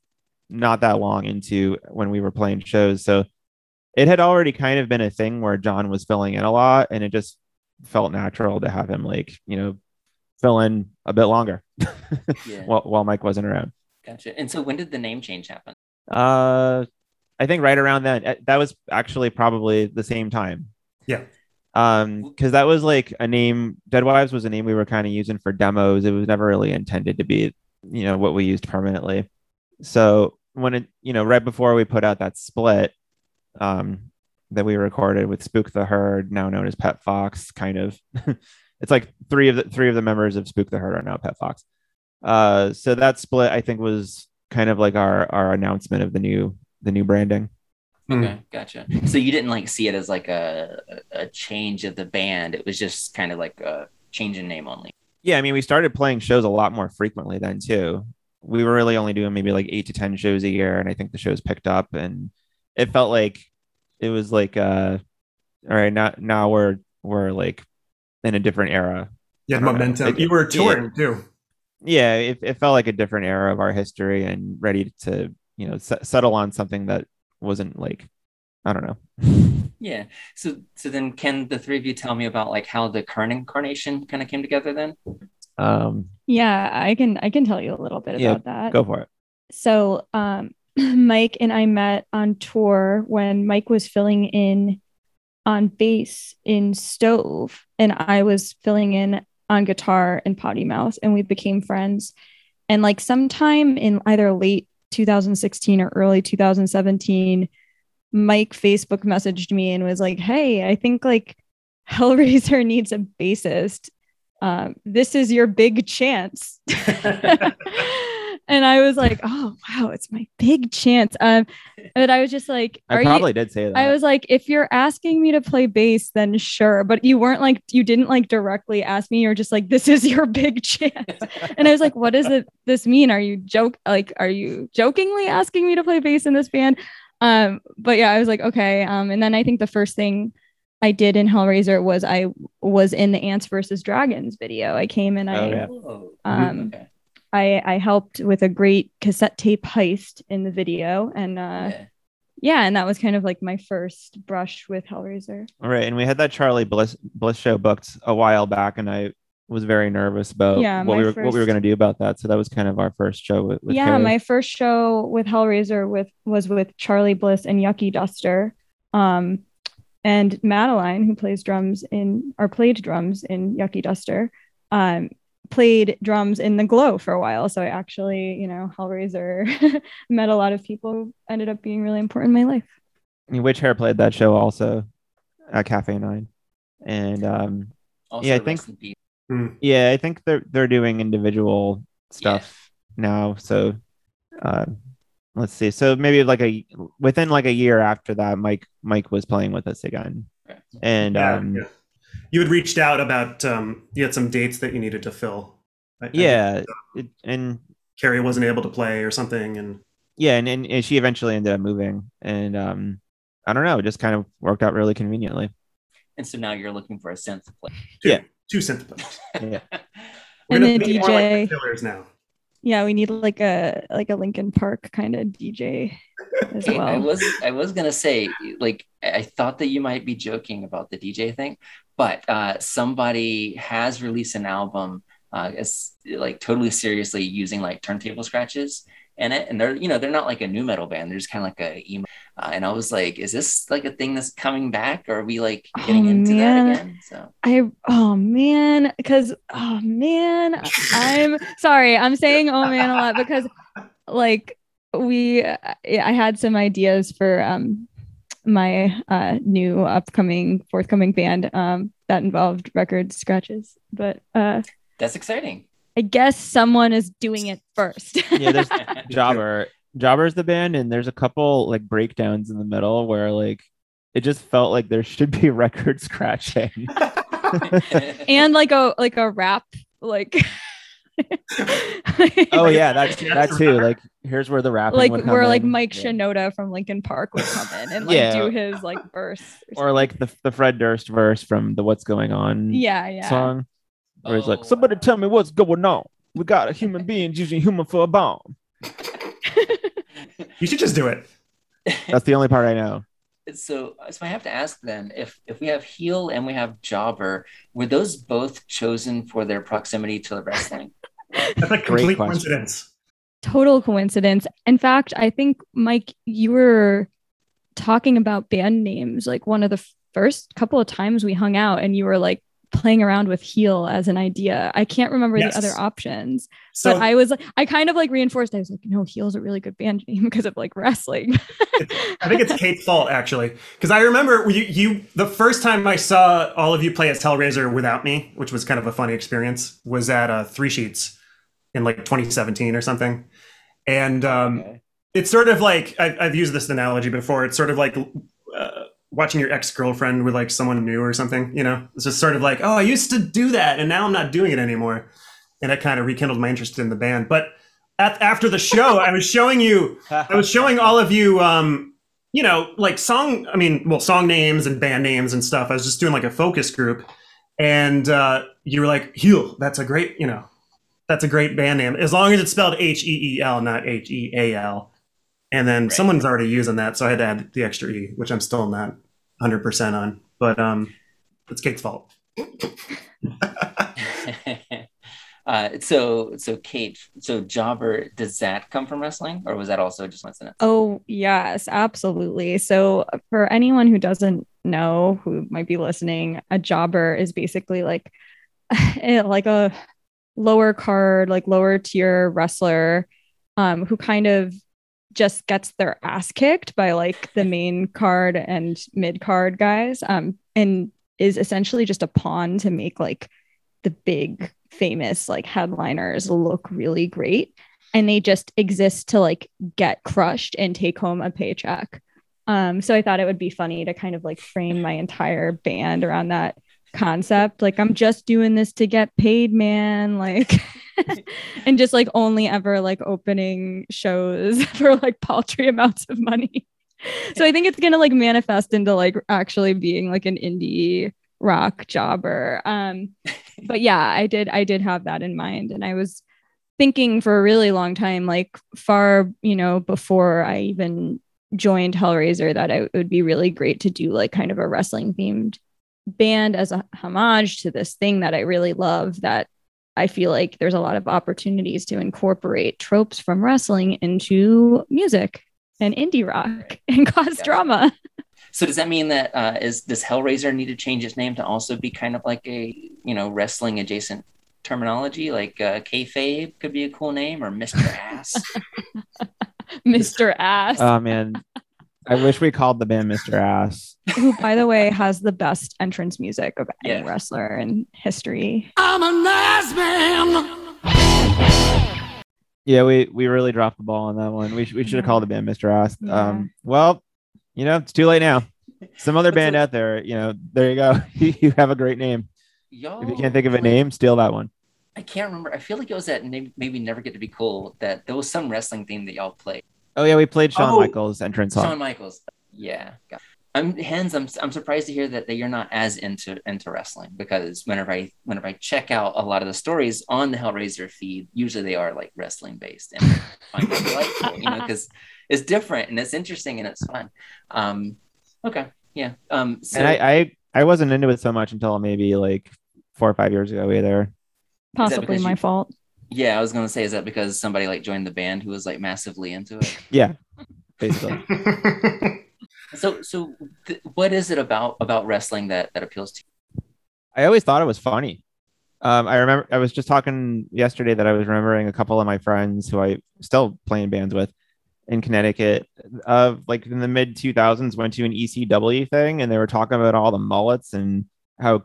not that long into when we were playing shows so it had already kind of been a thing where john was filling in a lot and it just felt natural to have him like you know fill in a bit longer (laughs) Yeah, while, while mike wasn't around gotcha. And so when did the name change happen? uh i think right around then uh, that was actually probably the same time Yeah. um because that was like a name dead wives was a name we were kind of using for demos it was never really intended to be you know what we used permanently so when it you know right before we put out that split um that we recorded with spook the herd now known as pet fox kind of (laughs) it's like three of the three of the members of spook the herd are now pet fox uh so that split i think was kind of like our our announcement of the new the new branding Mm. Okay, gotcha. So you didn't like see it as like a a a change of the band. It was just kind of like a change in name only. Yeah, I mean, we started playing shows a lot more frequently then too. We were really only doing maybe like eight to ten shows a year, and I think the shows picked up, and it felt like it was like, uh, all right, now now we're we're like in a different era. Yeah. had know. momentum. It- you were yeah. touring too. Yeah, it, it felt like a different era of our history, and ready to you know s- settle on something that wasn't like, I don't know. (laughs) Yeah. So so then can the three of you tell me about like how the current incarnation kind of came together then? Um, Yeah, I can I can tell you a little bit Yeah, about that. go for it. So, um, (clears throat) Mike and I met on tour when Mike was filling in on bass in Stove, and I was filling in on guitar in Potty Mouth, and we became friends. And like sometime in either late 2016 or early 2017, Mike Facebook messaged me and was like, "Hey, I think like Hellrazor (laughs) needs a bassist. Um, this is your big chance." (laughs) and I was like, "Oh wow, it's my big chance." Um, but I was just like, I probably you?" did say that. I was like, "If you're asking me to play bass, then sure." But you weren't like, you didn't like directly ask me. You're just like, "This is your big chance." (laughs) and I was like, "What does it this mean? Are you joke like are you jokingly asking me to play bass in this band?" Um, but yeah, I was like, "Okay." Um, and then I think the first thing I did in Hellrazor was I was in the Ants versus Dragons video. I came and I Oh, yeah. Oh, um okay. I I helped with a great cassette tape heist in the video and uh yeah. yeah, and that was kind of like my first brush with Hellrazor. All right, and we had that Charly Bliss Bliss show booked a while back, and I was very nervous about Yeah, what we were what we were going to do about that. So that was kind of our first show with, with yeah, Carrie. my first show with Hellrazor with was with Charly Bliss and Yucky Duster. Um and Madeline, who plays drums in or played drums in Yucky Duster, um, played drums in the glow for a while. So I actually, you know, Hellrazor (laughs) met a lot of people who ended up being really important in my life. I Witch Hair played that show also at Cafe Nine, and um, Also, yeah, I think- in. Hmm. yeah, I think they're they're doing individual stuff now. So uh, let's see. So maybe like a within like a year after that, Mike Mike was playing with us again, Okay. and Yeah, um, yeah. You had reached out about um, you had some dates that you needed to fill. I- I think yeah, it, and Carrie wasn't able to play or something, and yeah, and, and and she eventually ended up moving, and um, I don't know, it just kind of worked out really conveniently. And so now you're looking for a synth player. two, Yeah. two synth players. Yeah. We're And gonna the be more like DJ. the Killers now. Yeah, we need like a like a Linkin Park kind of DJ as Hey, (laughs) I was I was gonna say like I thought that you might be joking about the DJ thing, but uh, somebody has released an album uh, like totally seriously using like turntable scratches in it, and they're you know they're not like a nu metal band, they're just kind of like a emo. Uh, and I was like, is this like a thing that's coming back, or are we like getting Oh, into man. that again? So I oh man, because oh man, I'm (laughs) sorry, I'm saying oh man a lot because like we I had some ideas for um my uh new upcoming forthcoming band um that involved record scratches, but uh that's exciting. I guess someone is doing it first. (laughs) Yeah, there's (laughs) Jobber. Jobber's the band, and there's a couple like breakdowns in the middle where like it just felt like there should be (laughs) record scratching. and like a like a rap like oh yeah, that's that too. Like here's where the rap like would come where like. Mike Yeah. Shinoda from Linkin Park would come in and like Yeah. do his like verse or like the the Fred Durst verse from the "What's Going On" yeah yeah song, where he's like, Oh, "Somebody wow. tell me what's going on. We got a human being using human for a bomb." (laughs) You should just do it. That's the only part I know. so so I have to ask then if if we have Heele and we have jobber, were those both chosen for their proximity to the wrestling? (laughs) That's a complete question. coincidence. total coincidence in fact i think mike you were talking about band names like one of the first couple of times we hung out and you were like playing around with heel as an idea i can't remember Yes. the other options So but i was i kind of like reinforced i was like no heel's a really good band name (laughs) because of like wrestling (laughs) I think it's Kate's fault actually, because I remember you, you. The first time I saw all of you play as Hellrazor without me, which was kind of a funny experience, was at uh, Three Sheets in like 2017 or something, and um, Okay. it's sort of like I've, I've used this analogy before. It's sort of like uh, watching your ex girlfriend with like someone new or something. You know, it's just sort of like, oh, I used to do that, and now I'm not doing it anymore, and it kind of rekindled my interest in the band. But at, after the show, I was showing you I was showing all of you, um, you know, like song, I mean, well, song names and band names and stuff. I was just doing like a focus group. And uh, you were like, Heel, that's a great, you know, that's a great band name. As long as it's spelled H E E L, not H E A L. And then Right. someone's already using that. So I had to add the extra E, which I'm still not 100% on. But um, it's Kate's fault. (laughs) uh, so so Kate, so jobber, does that come from wrestling, or was that also just coincidence? Oh, yes, absolutely. So, for anyone who doesn't know, who might be listening, a jobber is basically like (laughs) eh, like a lower card, like lower tier wrestler um, who kind of just gets their ass kicked by like the (laughs) main card and mid card guys um, and is essentially just a pawn to make like the big famous like headliners look really great and they just exist to like get crushed and take home a paycheck. Um, so I thought it would be funny to kind of like frame my entire band around that concept. Like I'm just doing this to get paid, man. Like (laughs) and just like only ever like opening shows (laughs) for like paltry amounts of money. so I think it's gonna like manifest into like actually being like an indie rock jobber. Um, but yeah, I did I did have that in mind, and I was thinking for a really long time, like far you know before I even joined Hellrazor, that it would be really great to do like kind of a wrestling themed band as a homage to this thing that I really love that I feel like there's a lot of opportunities to incorporate tropes from wrestling into music and indie rock (laughs) and cause drama. So does that mean that uh, is does Hellrazor need to change its name to also be kind of like a you know wrestling adjacent terminology? Like uh, kayfabe could be a cool name, or Mister Ass. (laughs) Mr. Ass, Oh man, I wish we called the band Mr. Ass. who by the way has the best entrance music of any Yeah. wrestler in history. I'm a nice man. Yeah, we we really dropped the ball on that one. We, sh- we should have called the band Mr. Ass. Yeah. Um, well, you know, it's too late now. Some other band a- out there, you know, there you go. (laughs) you have a great name. Y'all, If you can't think of a name, steal that one. I can't remember. I feel like it was that maybe, maybe never get to be cool. That there was some wrestling theme that y'all played. Oh yeah, we played Shawn Oh. Michaels entrance song. Shawn Michaels. Yeah. I'm Henss. I'm I'm surprised to hear that, that you're not as into into wrestling because whenever I whenever I check out a lot of the stories on the Hellrazor feed, usually they are like wrestling based and I (laughs) find it delightful, you know, because it's different and it's interesting and it's fun. Um, okay, yeah. Um, so and I, I I wasn't into it so much until maybe like four or five years ago either. Possibly my you- fault. Yeah, I was gonna say, is that because somebody like joined the band who was like massively into it? Yeah, basically. (laughs) So so th- what is it about about wrestling that that appeals to you? I always thought it was funny. Um, I remember I was just talking yesterday that I was remembering a couple of my friends who I still play in bands with in Connecticut of like in the mid 2000s went to an ECW thing and they were talking about all the mullets and how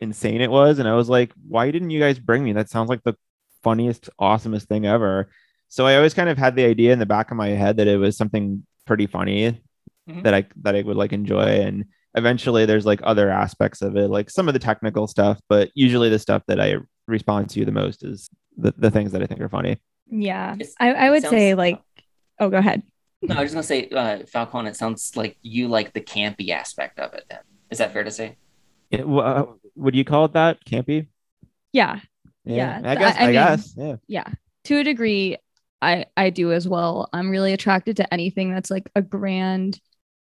insane it was and I was like why didn't you guys bring me that sounds like the funniest awesomest thing ever so I always kind of had the idea in the back of my head that it was something pretty funny Mhm. that I that I would like enjoy and eventually there's like other aspects of it like some of the technical stuff but usually the stuff that i respond to the most is the, the things that i think are funny Yeah. I, I would sounds- say like oh go ahead. No, I was just gonna say, uh, Falcone. It sounds like you like the campy aspect of it. Then is that fair to say? it, uh, would you call it that campy Yeah. Yeah, i guess I- i, I mean- guess yeah. yeah to a degree i i do as well. I'm really attracted to anything that's like a grand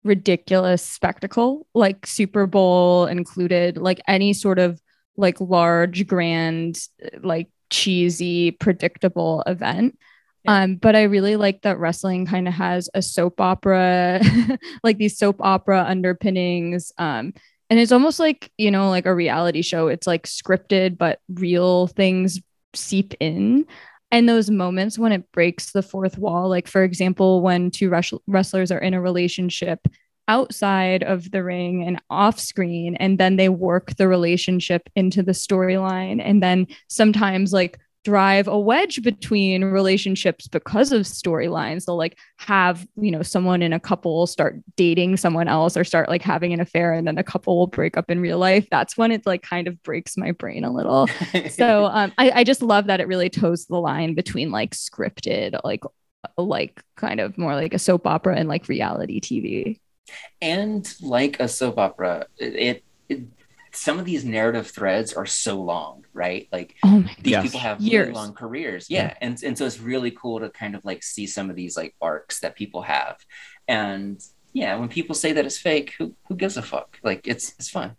ridiculous spectacle like super bowl included like any sort of like large grand like cheesy predictable event. Yeah. um but i really like that wrestling kind of has a soap opera (laughs) like these soap opera underpinnings um and it's almost like you know like a reality show. It's like scripted but real things seep in. And those moments when it breaks the fourth wall like for example when two wres- wrestlers are in a relationship outside of the ring and off screen and then they work the relationship into the storyline. And then sometimes like drive a wedge between relationships because of storylines. They'll like have you know someone in a couple start dating someone else or start like having an affair and then the couple will break up in real life. That's when it like kind of breaks my brain a little. (laughs) So um I, I just love that it really toes the line between like scripted like like kind of more like a soap opera and like reality tv and like a soap opera, it, it, it some of these narrative threads are so long, right? Like oh these Yes. people have really long careers, yeah. And and so it's really cool to kind of like see some of these like arcs that people have, and yeah, when people say that it's fake, who who gives a fuck? Like it's it's fun.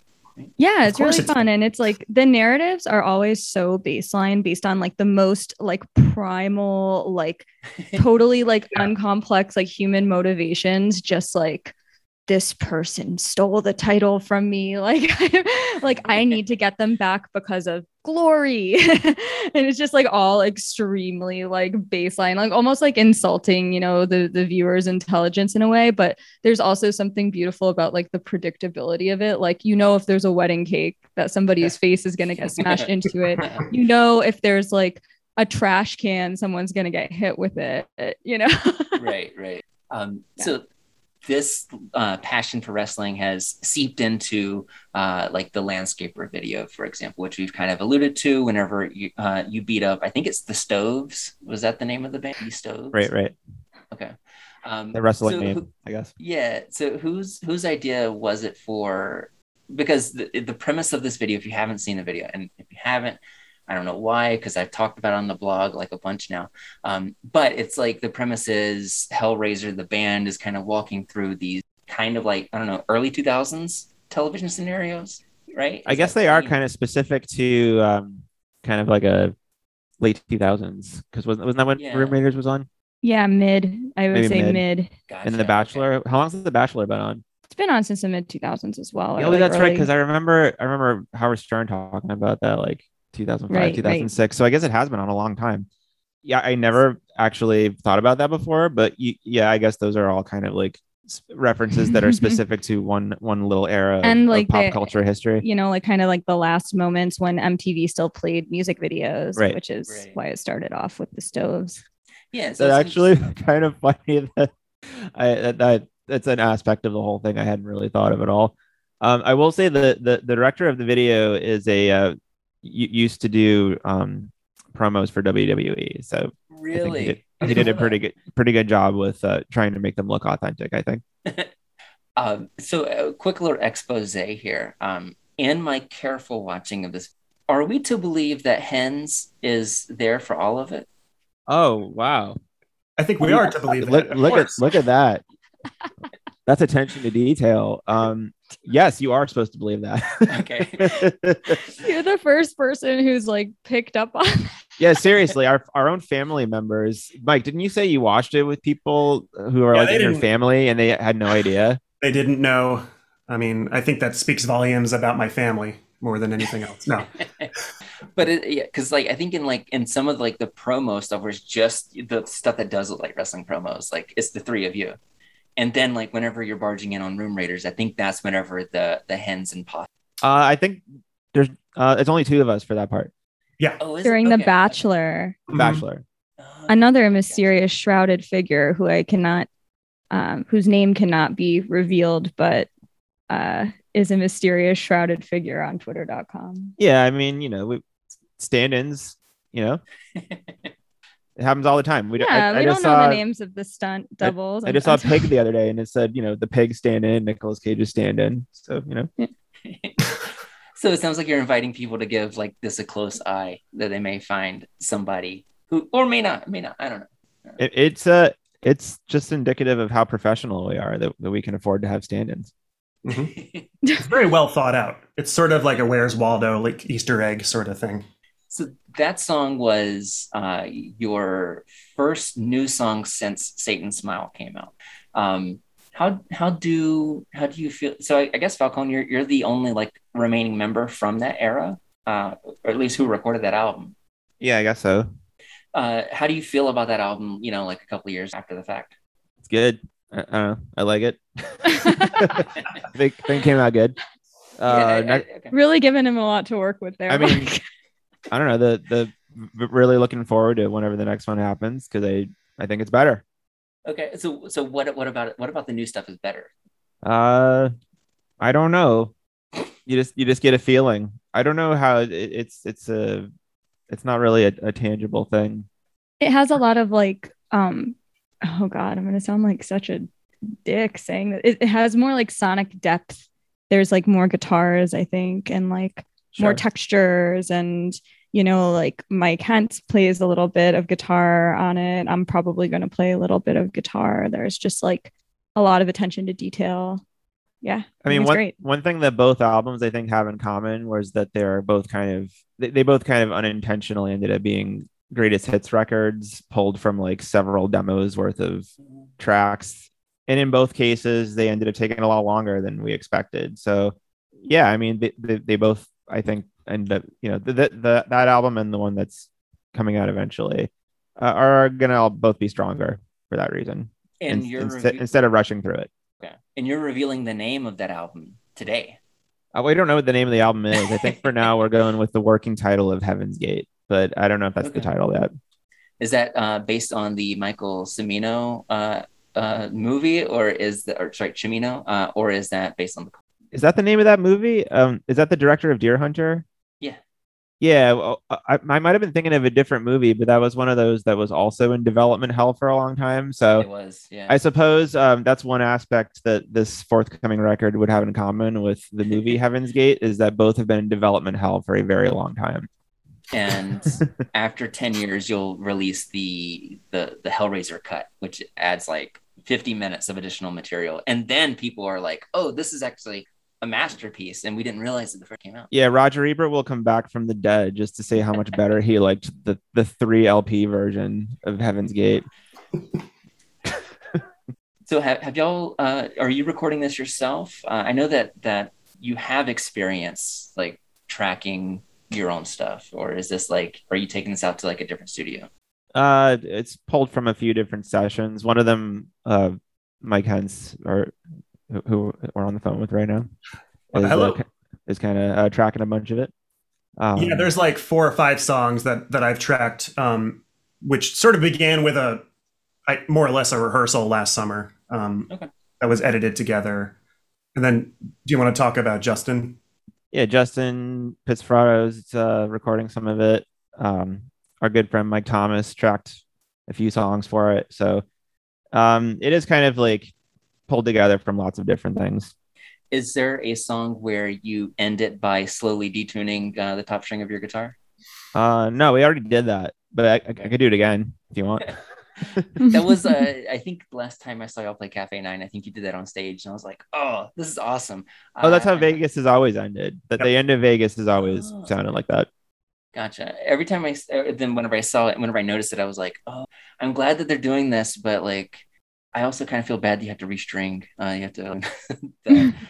Yeah, it's really it's fun. And it's like the narratives are always so baseline based on like the most like primal, like (laughs) totally like Yeah. uncomplex, like human motivations, just like this person stole the title from me. (laughs) Like, like I (laughs) need to get them back because of glory. (laughs) and it's just like all extremely like baseline, like almost like insulting, you know, the the viewer's intelligence in a way. But there's also something beautiful about like the predictability of it. Like, you know, if there's a wedding cake that somebody's face is gonna get smashed into it, you know, if there's like a trash can, someone's gonna get hit with it, you know. right, right. Um, Yeah. So this uh, passion for wrestling has seeped into uh, like the landscaper video, for example, which we've kind of alluded to. Whenever you uh, you beat up, I think it's the Stoves. Was that the name of the band? The Stoves. right right Okay. Um, The wrestling so name, who- I guess. Yeah. So whose whose idea was it for? Because the the premise of this video, if you haven't seen the video, and if you haven't, I don't know why, because I've talked about it on the blog like a bunch now. Um, but it's like the premise is Hellrazor, the band, is kind of walking through these kind of like I don't know early two thousands television scenarios, right? I guess that they are theme? kind of specific to um, kind of like a late 2000s because wasn't, wasn't that when Yeah. Room Raiders was on? Yeah, mid. I would Maybe say mid. mid. Gotcha, And The okay. Bachelor. How long's The Bachelor been on? It's been on since the mid 2000s as well. or, Oh, like, that's right. Because I remember, I remember Howard Stern talking about that like 2005, Right, right. 2006. So I guess it has been on a long time. Yeah, I never actually thought about that before, but y- yeah, I guess those are all kind of like references that are (laughs) specific to one one little era And, of like, pop the- culture history. you know, like kind of like the last moments when MTV still played music videos, Right. which is Right. why it started off with the stoves. Yeah. So That's it's actually (laughs) (laughs) kind of funny that I that, that that's an aspect of the whole thing I hadn't really thought of at all. Um, I will say the the, the director of the video is a uh, y- used to do um, promos for WWE, so really. he did, he didn't a pretty (laughs) good pretty good job with uh, trying to make them look authentic. I think. (laughs) Um, so a quick little expose here. Um, in my careful watching of this, are we to believe that Henss is there for all of it? Oh wow! I think we are to believe Look that. of look at look at that. (laughs) That's attention to detail. Um, yes, you are supposed to believe that. Okay. (laughs) You're the first person who's like picked up on yeah, seriously, our our own family members. Mike, didn't you say you watched it with people who are Yeah, like in your didn't- family and they had no idea? They didn't know. I mean, I think that speaks volumes about my family more than anything else. No. (laughs) But it, yeah, because like I think in like in some of like the promo stuff where it's just the stuff that does look like wrestling promos, like it's the three of you. And then like whenever you're barging in on Room Raiders, I think that's whenever the the hens and pot. Uh, I think there's uh, it's only two of us for that part. Oh, is it? during The Okay. Bachelor. Mhm. Bachelor. Oh, Another mysterious shrouded figure who I cannot, um, whose name cannot be revealed, but uh, is a mysterious shrouded figure on Twitter.com. Yeah, I mean, you know, we stand-ins. You know, (laughs) it happens all the time. We, don't- Yeah, I, I we just don't know saw, the names of the stunt doubles. I just saw Pig the other day, and it said, you know, the pig stand in, Nicolas Cage's stand in. So you know, (laughs) so it sounds like you're inviting people to give like this a close eye that they may find somebody who or may not, may not. I don't know. it, it's uh it's just indicative of how professional we are that, that we can afford to have stand-ins. (laughs) It's very well thought out. It's sort of like a Where's Waldo, like Easter egg sort of thing. So that song was uh, your first new song since Satan's Smile came out. Um, how how do how do you feel? So I, I guess Falcone, you're you're the only like remaining member from that era, uh, or at least who recorded that album. Yeah, I guess so. Uh, how do you feel about that album? You know, like a couple of years after the fact. It's good. I, I don't know. I like it. I (laughs) (laughs) think, think it came out good. Yeah, I- Uh, I- okay. really giving him a lot to work with there. I mean, Mike. I don't know. The the really looking forward to whenever the next one happens because I I think it's better. Okay, so so what what about it? What about the new stuff is better? Uh, I don't know. You just you just get a feeling. I don't know how it, it's it's a it's not really a, a tangible thing. it has a lot of like, um, oh god, I'm gonna sound like such a dick saying that. It, it has more like sonic depth. There's like more guitars, I think, and like more textures and you know like mike Henss plays a little bit of guitar on it. I'm probably going to play a little bit of guitar. There's just like a lot of attention to detail. Yeah I mean, one great. one thing that both albums I think have in common was that they're both kind of they, they both kind of unintentionally ended up being greatest hits records pulled from like several demos worth of tracks, and in both cases they ended up taking a lot longer than we expected. So, yeah, I mean, they they, they both I think and up you know the, the, the that album and the one that's coming out eventually uh, are gonna both be stronger for that reason. And in- you're instead, revi- instead of rushing through it. okay. and you're revealing the name of that album today. Uh, we don't know what the name of the album is. I think for now we're going with the working title of Heaven's Gate, but I don't know if that's the title yet. Is that uh, based on the Michael Cimino uh, uh, movie, or is the or sorry Cimino, uh, or is that based on the? Is that the name of that movie? Um, is that the director of Deer Hunter? Yeah. Yeah, well, I, I might have been thinking of a different movie, but that was one of those that was also in development hell for a long time. So It was, yeah. I suppose um, that's one aspect that this forthcoming record would have in common with the movie (laughs) Heaven's Gate is that both have been in development hell for a very long time. and (laughs) after 10 years you'll release the the the Hellrazor cut which adds like 50 minutes of additional material and then people are like oh this is actually a masterpiece and we didn't realize it before it came out Yeah, Roger Ebert will come back from the dead just to say how much better he liked the the three LP version of Heaven's Gate. (laughs) so have, have y'all uh are you recording this yourself uh, i know that that you have experience like tracking your own stuff or is this like are you taking this out to like a different studio Uh, it's pulled from a few different sessions. One of them, uh, Mike Henss, or who, who we're on the phone with right now, Uh, is, hello. uh, is kind of uh, tracking a bunch of it. Um, yeah, there's like four or five songs that that I've tracked, um, which sort of began with a, I, more or less a rehearsal last summer. Um, Okay. That was edited together, and then do you want to talk about Justin? yeah, Justin Pizzafrado's uh, recording some of it. Um, our good friend Mike Thomas tracked a few songs for it. So um, it is kind of like pulled together from lots of different things. is there a song where you end it by slowly detuning uh, the top string of your guitar Uh, no, we already did that, but I, I, I could do it again if you want. (laughs) that was uh, (laughs) i think last time i saw y'all play cafe nine i think you did that on stage and i was like oh this is awesome Oh, that's how Uh, Vegas has always ended. That Yep. the end of Vegas has always Oh. sounded like that. gotcha every time i uh, then whenever i saw it whenever i noticed it i was like oh i'm glad that they're doing this but like i also kind of feel bad that you have to restring uh you have to (laughs) the- (laughs)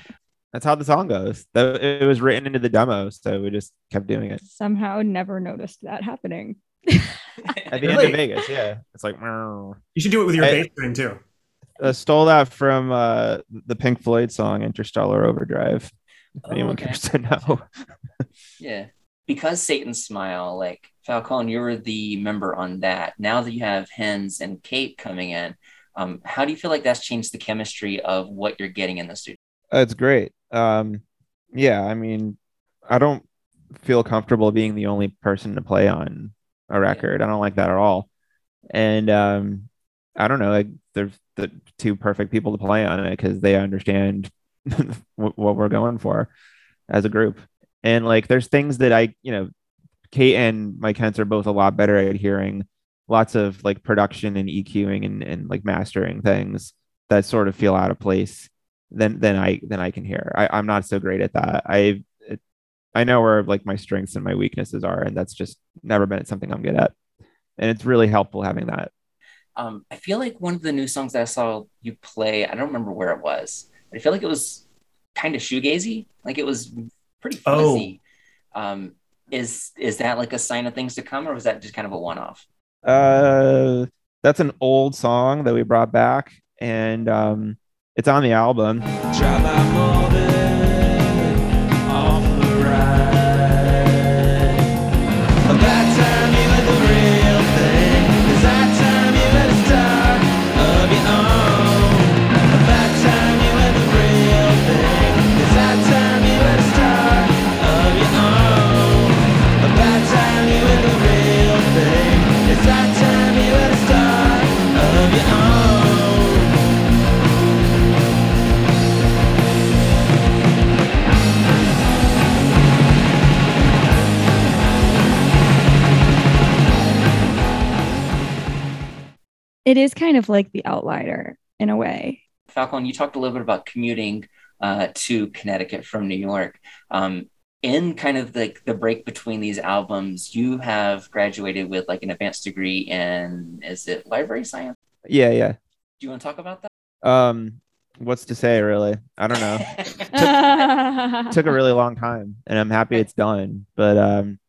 That's how the song goes. It was written into the demo, so we just kept doing it Somehow never noticed that happening. at the (laughs) end of Vegas. Yeah, it's like meow. You should do it with your I- bass string too. uh, stole that from uh, the Pink Floyd song "Interstellar Overdrive." If Oh, anyone okay. cares to know. Yeah. Because Satan's Smile, like Falcone, you were the member on that. Now that you have Henss and Kate coming in, um, how do you feel like that's changed the chemistry of what you're getting in the studio? It's great. Um, yeah, I mean, I don't feel comfortable being the only person to play on a record. I don't like that at all. And um, I don't know, like there's the two perfect people to play on it because they understand (laughs) what, what we're going for as a group. And like, there's things that I, you know, Kate and Mike Henss are both a lot better at hearing lots of like production and EQing and, and like mastering things that sort of feel out of place than than I than I can hear. I, I'm not so great at that. I I know where like my strengths and my weaknesses are, and that's just never been something I'm good at. And it's really helpful having that. Um, I feel like one of the new songs that I saw you play, I don't remember where it was, but I feel like it was kind of shoegazy. Like it was pretty Oh. fuzzy. Um, is is that like a sign of things to come, or was that just kind of a one off? Uh, that's an old song that we brought back, and um, it's on the album. It is kind of like the outlier in a way. Falcone, you talked a little bit about commuting uh, to Connecticut from New York. Um, in kind of like the break between these albums, you have graduated with like an advanced degree in is it library science? Yeah, yeah. Do you want to talk about that? Um, what's to say really? I don't know. (laughs) It took a really long time, and I'm happy it's done. But um,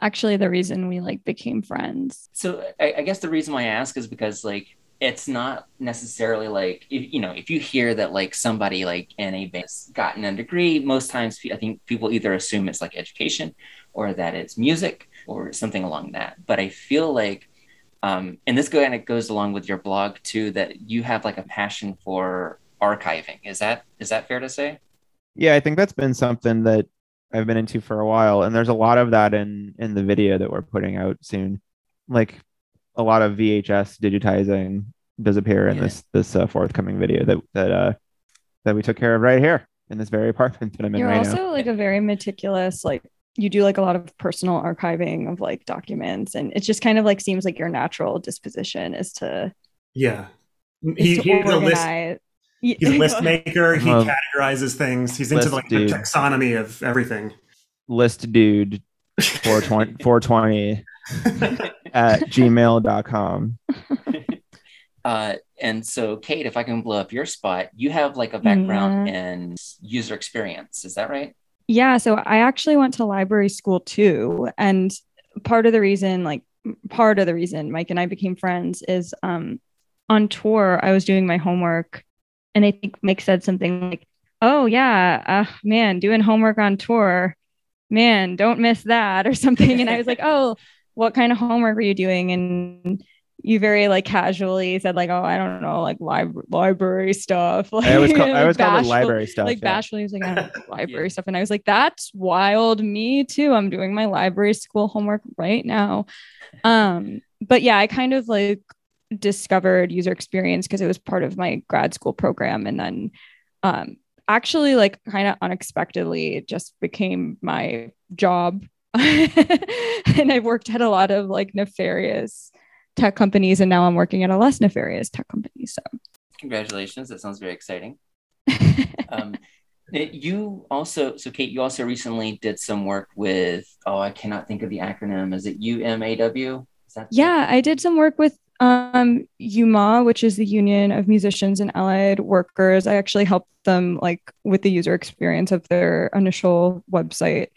Actually, the reason we like became friends. so I, I guess the reason why I ask is because like it's not necessarily like if, you know if you hear that like somebody like in a band has gotten a degree most times i think people either assume it's like education or that it's music or something along that. But i feel like um, and this go and it goes along with your blog too that you have like a passion for archiving. Is that is that fair to say? Yeah, I think that's been something that I've been into for a while, and there's a lot of that in in the video that we're putting out soon. Like a lot of VHS digitizing does appear in Yeah. this this uh, forthcoming video that that uh that we took care of right here in this very apartment that I'm in You're right also now. like a very meticulous, like you do like a lot of personal archiving of like documents, and it just kind of like seems like your natural disposition is to, Yeah. is He, to he's a list organize. Ye- he's a (laughs) list maker. He Well, categorizes things. He's into like dude. the taxonomy of everything. List dude 420 (laughs) 420 at gmail.com. (laughs) Uh, and so, Kate, if I can blow up your spot, you have like a background Yeah. in user experience. Is that right? Yeah, so I actually went to library school too, and part of the reason, like part of the reason Mike and I became friends is um on tour I was doing my homework and I think Mike said something like, "Oh yeah, uh, man, doing homework on tour. Man, don't miss that," or something. And I was like, (laughs) "Oh, what kind of homework were you doing?" And you very like casually said like, "Oh, I don't know, like lib- library stuff." Like, I always call, I always call it library stuff. like yeah. bashfully was like like (laughs) library stuff and I was like that's wild me too I'm doing my library school homework right now um but yeah I kind of like discovered user experience because it was part of my grad school program and then um actually like kind of unexpectedly it just became my job (laughs) and I've worked at a lot of like nefarious tech companies and now I'm working at a less nefarious tech company so Congratulations. That sounds very exciting. (laughs) Um, you also, so Kate, you also recently did some work with, oh, I cannot think of the acronym. Is it UMAW? Yeah, I did some work with um UMA, which is the Union of Musicians and Allied Workers. I actually helped them like with the user experience of their initial website.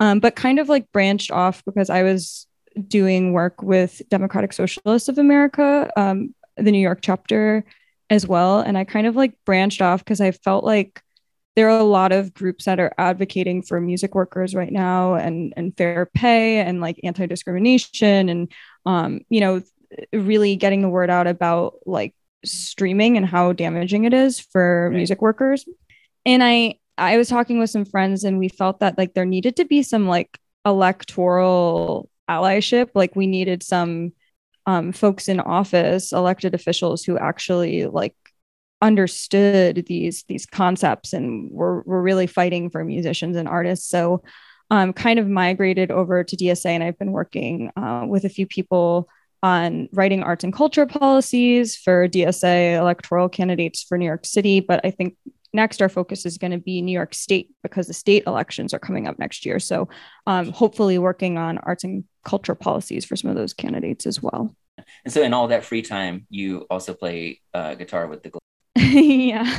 Um, but kind of like branched off because I was doing work with Democratic Socialists of America, um, the New York chapter as well. And I kind of like branched off because I felt like there are a lot of groups that are advocating for music workers right now and and fair pay and like anti-discrimination and um, you know, really getting the word out about like streaming and how damaging it is for Right. music workers. And I I was talking with some friends and we felt that like there needed to be some like electoral allyship, like we needed some um, folks in office, elected officials who actually like understood these these concepts and were, were really fighting for musicians and artists. So um, kind of migrated over to DSA and I've been working uh, with a few people on writing arts and culture policies for DSA electoral candidates for New York City. But I think next our focus is going to be New York State because the state elections are coming up next year. So um, hopefully working on arts and culture policies for some of those candidates as well. And so, in all that free time, you also play uh, guitar with the. Glo- (laughs) yeah.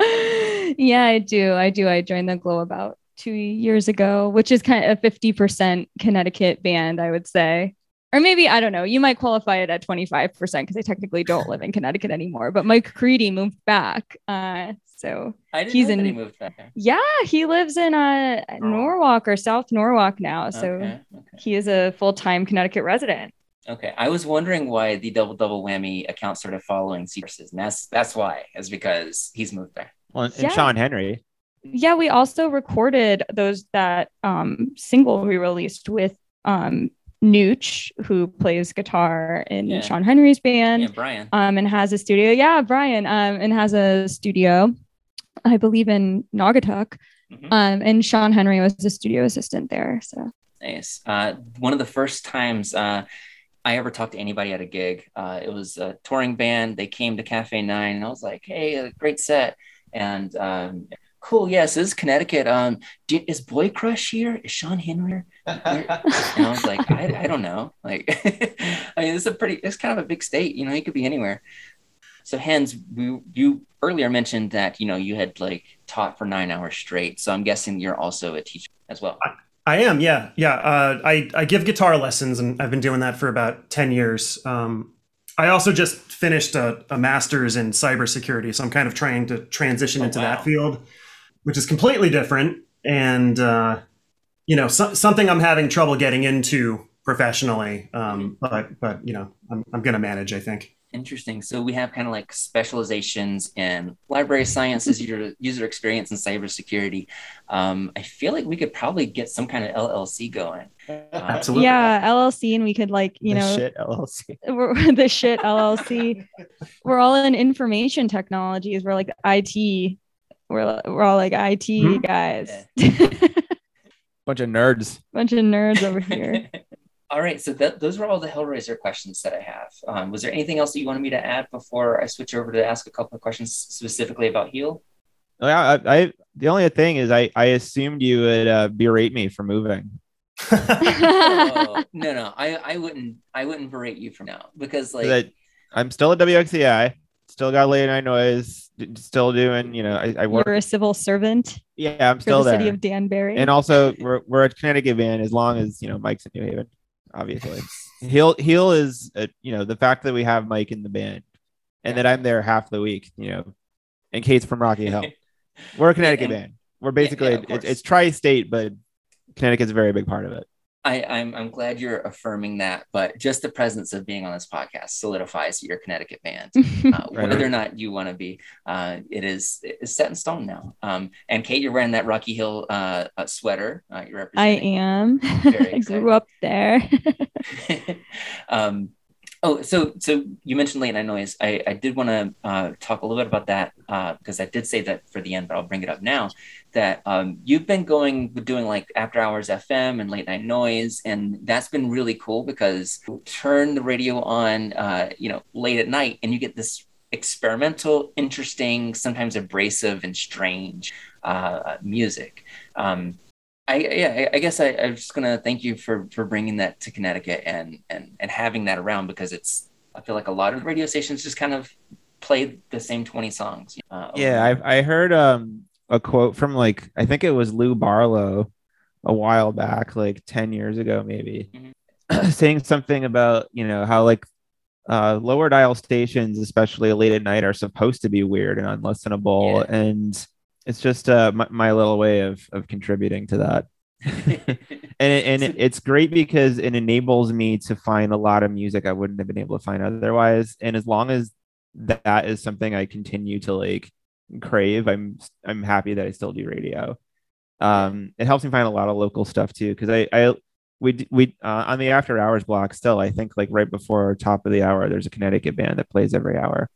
(laughs) yeah, I do. I do. I joined the Glow about two years ago, which is kind of a 50% Connecticut band, I would say. Or maybe, I don't know, you might qualify it at 25% because I technically don't live in Connecticut anymore. But Mike Creedy moved back. Uh, so I didn't He's know that he in- moved back yeah, he lives in uh, Norwalk or South Norwalk now. So okay, okay. he is a full time Connecticut resident. Okay, I was wondering why the double double whammy account started following Seahorses, and that's that's why is because he's moved there. Well, and Yeah. Sean Henry. yeah we also recorded those that um single we released with um Nooch who plays guitar in Yeah. Sean Henry's band Yeah, Brian. um and has a studio yeah Brian um and has a studio I believe in Naugatuck Mhm. um and Sean Henry was the studio assistant there so Nice. Uh, one of the first times uh, I ever talked to anybody at a gig, uh, it was a touring band. They came to Cafe Nine, and I was like, "Hey, a great set!" And um, cool, yes, this is Connecticut. Um, do, is Boy Crush here? Is Sean Henry? here?" And I was like, I, I don't know. Like, (laughs) I mean, it's a pretty, it's kind of a big state. You know, he could be anywhere. So, Hans, we, you earlier mentioned that you know you had like taught for nine hours straight. So I'm guessing you're also a teacher as well. I am, yeah, yeah. Uh, I I give guitar lessons, and I've been doing that for about ten years. Um, I also just finished a, a master's in cybersecurity, so I'm kind of trying to transition Oh, into wow. that field, which is completely different, and uh, you know, so, something I'm having trouble getting into professionally. Um, but but you know, I'm I'm gonna manage. I think. Interesting. So we have kind of like specializations in library sciences, (laughs) user, user experience, and cybersecurity. Um, I feel like we could probably get some kind of LLC going. (laughs) Absolutely. Yeah, LLC, and we could like you The know shit LLC. (laughs) we're the shit LLC. we're all in information technologies. We're like IT. We're we're all like IT Mhm. guys. (laughs) Bunch of nerds. Bunch of nerds over here. (laughs) all right. So that, those were all the Hellrazor questions that I have. Um, was there anything else that you wanted me to add before I switch over to ask a couple of questions specifically about Heele? Yeah, I, I the only thing is I I assumed you would uh, berate me for moving. Oh, (laughs) no, no, I, I wouldn't, I wouldn't berate you for now because like, that I'm still at WXCI, still got late night noise, d- still doing, you know, I, I work. You're a civil servant Yeah, I'm still the there. city of Danbury. and also we're we're a Connecticut van as long as you know Mike's in New Haven, obviously. Heele Heele is uh, you know the fact that we have Mike in the band, and that I'm there half the week, you know, and Kate's from Rocky Hill. We're a (laughs) Connecticut and- band. We're basically yeah, it's, it's tri-state, but Connecticut's a very big part of it. I, I'm, I'm glad you're affirming that, but just the presence of being on this podcast solidifies your Connecticut band. (laughs) Uh, Right. whether or not you want to be, uh, it is it's set in stone now. Um, and Kate, you're wearing that Rocky Hill uh, uh, sweater. Uh, you're I am. (laughs) I grew up there. (laughs) um, oh, so so you mentioned late night noise. I, I did want to uh, talk a little bit about that uh, because I did say that for the end, but I'll bring it up now. That um, you've been going doing like after hours FM and late night noise, and that's been really cool because turn the radio on, uh, you know, late at night, and you get this experimental, interesting, sometimes abrasive and strange uh, music. Um, I yeah, I, guess I, I'm just gonna thank you for for bringing that to Connecticut and and and having that around because it's I feel like a lot of radio stations just kind of play the same 20 songs. Uh, Yeah, I I heard um a quote from like I think it was Lou Barlow a while back, like 10 years ago maybe, (clears throat) saying something about, you know, how like uh lower dial stations, especially late at night, are supposed to be weird and unlistenable. Yeah. And it's just uh my, my little way of of contributing to that. (laughs) and it, and it, it's great because it enables me to find a lot of music I wouldn't have been able to find otherwise. And as long as that is something I continue to like crave, I'm I'm happy that I still do radio. Um, it helps me find a lot of local stuff too because I I we we uh, on the after hours block still I think like right before top of the hour there's a Connecticut band that plays every hour.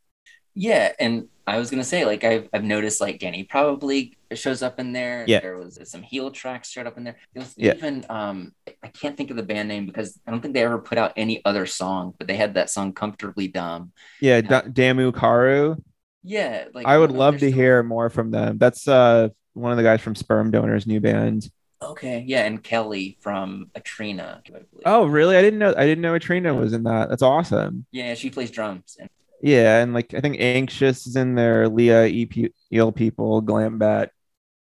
yeah, and I was gonna say like I've I've noticed like Danny probably shows up in there. Yeah. there was some Heele tracks showed up in there. Was Yeah. even um I can't think of the band name because I don't think they ever put out any other song, but they had that song "Comfortably Dumb." Yeah, da- Damu Karu. Yeah, like I would don't know if love to hear more from them. That's uh one of the guys from Sperm Donors new band. Okay, yeah, and Kelly from Atrina. Oh, really? I didn't know. I didn't know Trina was in that. That's awesome. yeah, she plays drums. And Yeah, and like I think Anxious is in there. Leah, EP, Eel People, Glambat,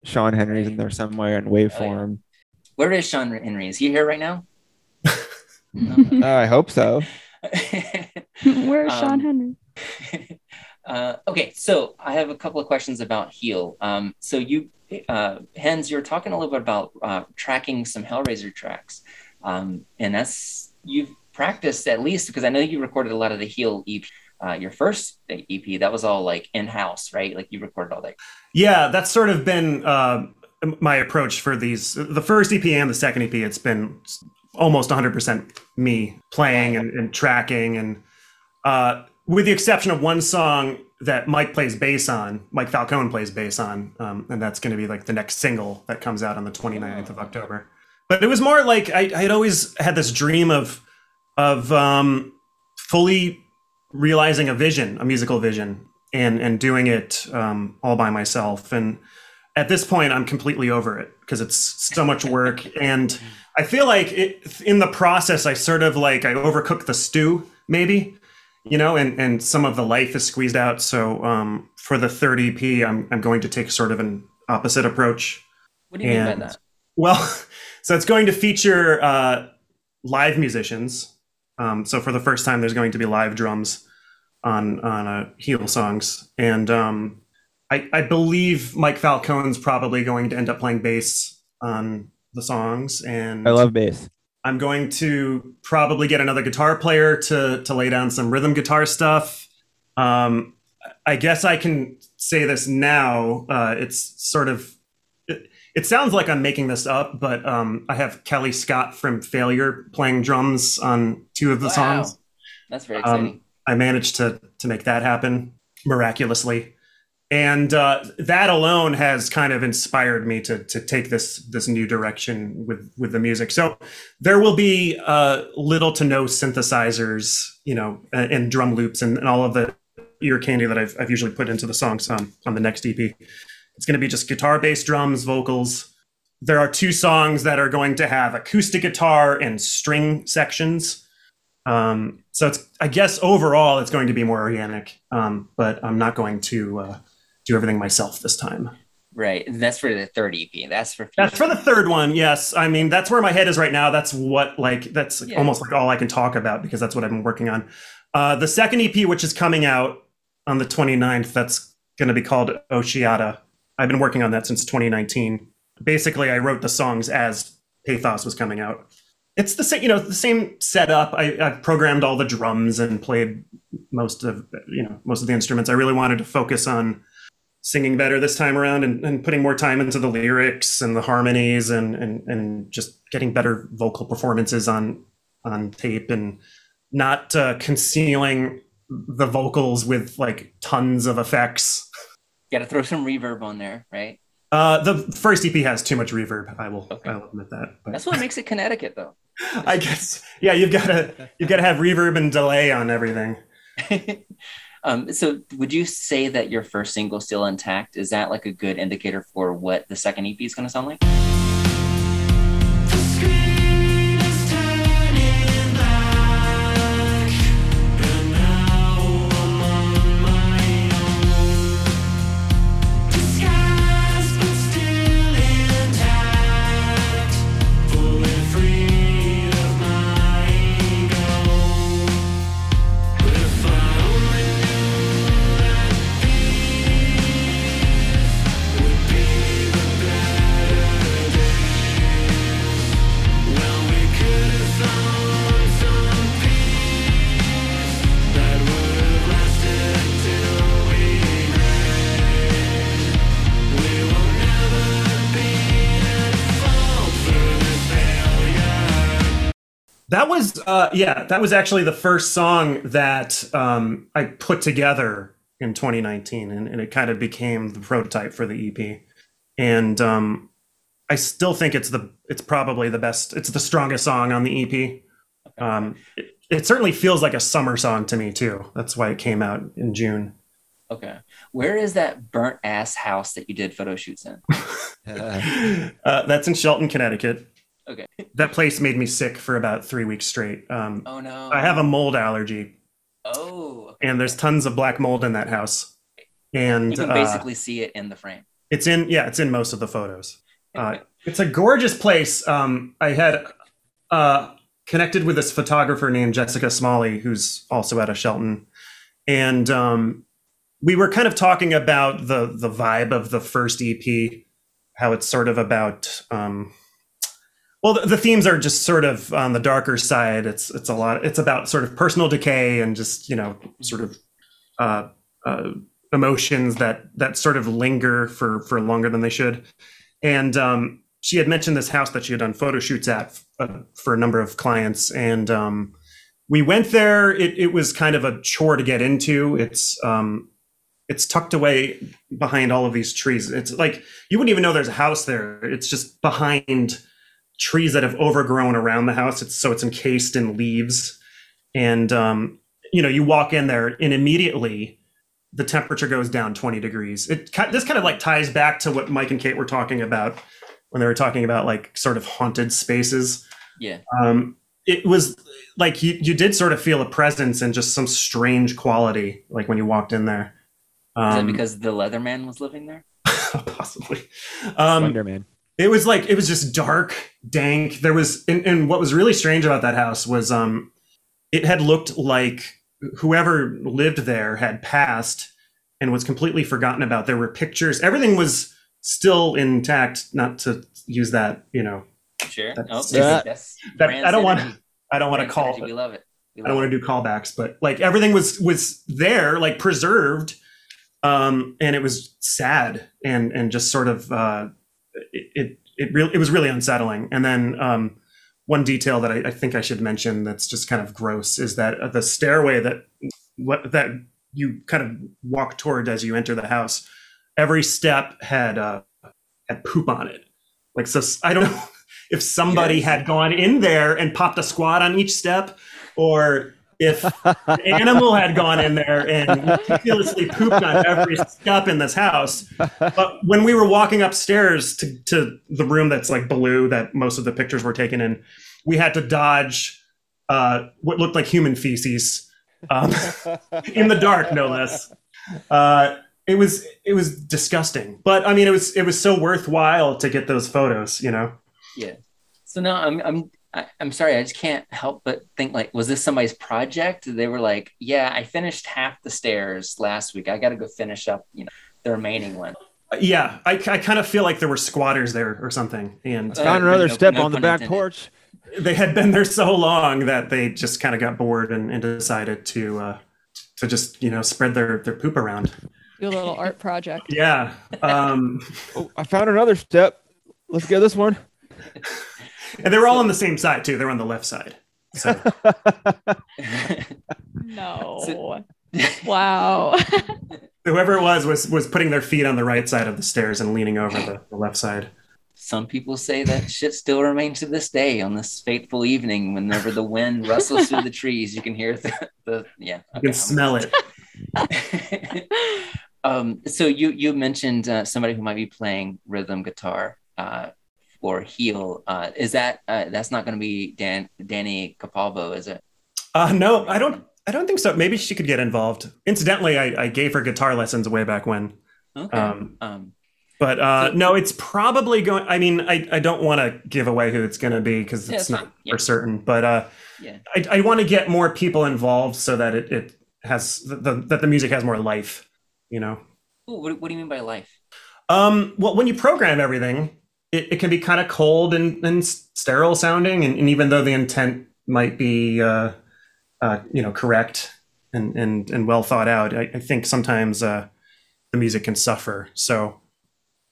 Sean Henry's in there somewhere, and Waveform. where is Sean Henry? Is he here right now? (laughs) Uh, I hope so. (laughs) Where's Sean Um, Henry? (laughs) uh, okay, so I have a couple of questions about Heele. Um, so you, uh, Henss, you're talking a little bit about uh, tracking some Hellraiser tracks, um, and that's you've practiced at least because I know you recorded a lot of the Heele EP. Uh, your first EP, that was all like in house, right? Like you recorded all that. Yeah, that's sort of been uh, my approach for these. The first EP and the second EP, it's been almost 100% me playing and, and tracking, and uh, with the exception of one song that Mike plays bass on, Mike Falcone plays bass on, um, and that's going to be like the next single that comes out on the 29th of October. But it was more like I, I had always had this dream of of um, fully realizing a vision, a musical vision, and and doing it um, all by myself. And at this point, I'm completely over it because it's so much work, (laughs) and I feel like it, in the process, I sort of like I overcooked the stew, maybe, you know, and and some of the life is squeezed out. So um, for the third EP, I'm I'm going to take sort of an opposite approach. What do you mean by that? (laughs) Well, (laughs) so it's going to feature uh, live musicians. Um, so for the first time, there's going to be live drums on on uh, Heele songs, and um, I, I believe Mike Falcone's probably going to end up playing bass on the songs. And I love bass. I'm going to probably get another guitar player to to lay down some rhythm guitar stuff. Um, I guess I can say this now. Uh, it's sort of it, sounds like I'm making this up, but um, I have Kellii Scott from Failure playing drums on two of the Wow. songs. That's very exciting. Um, I managed to to make that happen miraculously, and uh, that alone has kind of inspired me to to take this this new direction with with the music. So there will be uh, little to no synthesizers, you know, and, and drum loops and, and all of the ear candy that I've I've usually put into the songs on on the next EP. It's going to be just guitar, bass, drums, vocals. There are two songs that are going to have acoustic guitar and string sections. Um, so it's, I guess overall it's going to be more organic, um, but I'm not going to uh, do everything myself this time. right. And that's for the third EP. That's for That's for the third one. Yes, I mean that's where my head is right now. That's what like that's Yeah. almost like all I can talk about because that's what I've been working on. Uh, the second EP, which is coming out on the 29th, that's going to be called Oceata. I've been working on that since 2019. Basically, I wrote the songs as Pathos was coming out. It's the same, you know, the same setup. I, I've programmed all the drums and played most of, you know, most of the instruments. I really wanted to focus on singing better this time around and, and putting more time into the lyrics and the harmonies and, and and just getting better vocal performances on on tape and not uh, concealing the vocals with like tons of effects. (laughs) Got to throw some reverb on there, right? Uh, the first EP has too much reverb. I will Okay. I will admit that. But That's what makes it Connecticut, though. (laughs) I guess yeah, you've got to you've got to have reverb and delay on everything. (laughs) um, so, would you say that your first single, "Still Intact," is that like a good indicator for what the second EP is going to sound like? That was uh yeah, that was actually the first song that um I put together in 2019 and, and it kind of became the prototype for the EP. And um I still think it's the it's probably the best it's the strongest song on the EP. Um it, it certainly feels like a summer song to me too. That's why it came out in June. Okay. Where is that burnt ass house that you did photo shoots in? (laughs) (laughs) uh, that's in Shelton, Connecticut. Okay. That place made me sick for about 3 weeks straight. Um Oh no. I have a mold allergy Oh. Okay. and there's tons of black mold in that house. And You can uh, basically see it in the frame. it's in yeah, it's in most of the photos. Uh, it's a gorgeous place. Um, I had uh, connected with this photographer named Jessica Smalley, who's also out of Shelton, and um, we were kind of talking about the the vibe of the first EP, how it's sort of about. Um, well, the, the themes are just sort of on the darker side. It's it's a lot. It's about sort of personal decay and just you know sort of uh, uh, emotions that that sort of linger for for longer than they should. And um, she had mentioned this house that she had done photo shoots at uh, for a number of clients, and um, we went there. It, it was kind of a chore to get into. It's um, it's tucked away behind all of these trees. It's like you wouldn't even know there's a house there. It's just behind trees that have overgrown around the house. It's so it's encased in leaves, and um, you know you walk in there and immediately the temperature goes down 20 degrees. It this kind of like ties back to what Mike and Kate were talking about when they were talking about like sort of haunted spaces. Yeah. Um, it was like you you did sort of feel a presence and just some strange quality like when you walked in there. Um, it because the Leatherman was living there? (laughs) possibly. Um, Slender Man. It was like it was just dark, dank. There was and, and what was really strange about that house was um it had looked like whoever lived there had passed and was completely forgotten about. There were pictures, everything was still intact, not to use that, you know, Sure. That's- Oh, Yeah. that's That- I don't want. I don't want to call synergy. We love it. We love I don't want to do callbacks, but like everything was was there, like preserved, um, and it was sad and and just sort of uh, it it it, really it was really unsettling. And then um, one detail that I, I think I should mention that's just kind of gross is that uh, the stairway that what that you kind of walk toward as you enter the house, every step had uh, had poop on it. Like so, I don't know (laughs) if somebody Yes. had gone in there and popped a squat on each step, or if an animal had gone in there and meticulously pooped on every step in this house. But when we were walking upstairs to, to the room that's like blue that most of the pictures were taken in, we had to dodge uh, what looked like human feces um, (laughs) in the dark, no less. Uh, it was it was disgusting, but I mean, it was it was so worthwhile to get those photos, you know. Yeah. So now I'm I'm I- I'm sorry. I just can't help but think like, was this somebody's project? They were like, yeah, I finished half the stairs last week. I got to go finish up, you know, the remaining one. Yeah, I, I kind of feel like there were squatters there or something, and Uh, Found another no- step no on the back intended. porch. they had been there so long that they just kind of got bored and, and decided to uh, to just you know spread their their poop around. Do a little art project. Yeah, um, Oh, I found another step. Let's get this one. (laughs) (laughs) and they were all on the same side too. They're on the left side. So (laughs) No. wow. (laughs) whoever it was was was putting their feet on the right side of the stairs and leaning over the, the left side. Some people say that shit still remains to this day on this fateful evening. Whenever the wind rustles through the trees, you can hear the, the yeah. You can smell it. um, so you you mentioned uh, somebody who might be playing rhythm guitar uh, or Heele. Uh, is that uh, that's not going to be Dan Danny Capalvo, is it? Uh, no, I don't. I don't think so. Maybe she could get involved. Incidentally, I, I gave her guitar lessons way back when. Okay. Um, Um, But uh, So- no, it's probably going. I mean, I, I don't want to give away who it's going to be because it's it's not. Yeah. for certain. But uh, Yeah. I, I want to get more people involved so that it, it has the, the that the music has more life. You know. ooh, what, what do you mean by life? Um, well, when you program everything, it, it can be kind of cold and, and sterile sounding, and, and even though the intent might be, uh, uh, you know, correct and and and well thought out, I, I think sometimes uh, the music can suffer. So,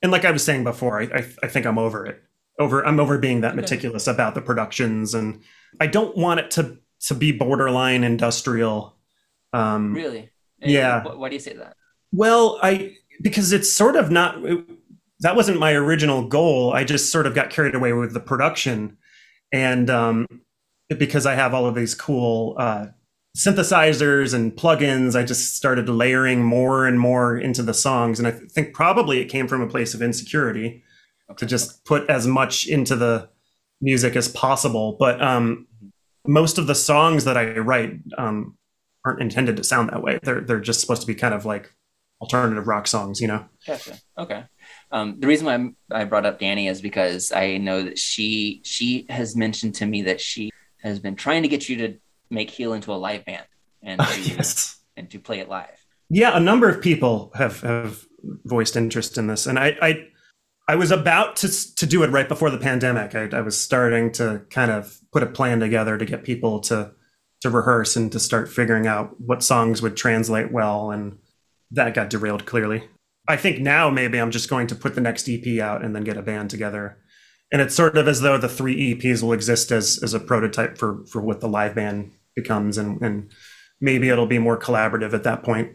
and like I was saying before, I, I I think I'm over it. Over, I'm over being that meticulous about the productions, and I don't want it to to be borderline industrial. Um, Really? Yeah. Why, do you say that? well, I because it's sort of not that wasn't my original goal. I just sort of got carried away with the production, and um, because I have all of these cool uh, synthesizers and plugins, I just started layering more and more into the songs, and I th- think probably it came from a place of insecurity Okay. to just put as much into the music as possible. But um, most of the songs that I write um, aren't intended to sound that way. They're they're just supposed to be kind of like alternative rock songs, you know. Gotcha. Okay. Um, the reason why I'm, brought up Danny is because I know that she she has mentioned to me that she has been trying to get you to make Heele into a live band and (laughs) to, yes. and to play it live. Yeah, a number of people have have voiced interest in this, and I I, I was about to to do it right before the pandemic. I, I was starting to kind of put a plan together to get people to to rehearse and to start figuring out what songs would translate well, and that got derailed clearly. I think now maybe I'm just going to put the next EP out and then get a band together. And it's sort of as though the three EPs will exist as as a prototype for for what the live band becomes, and and maybe it'll be more collaborative at that point.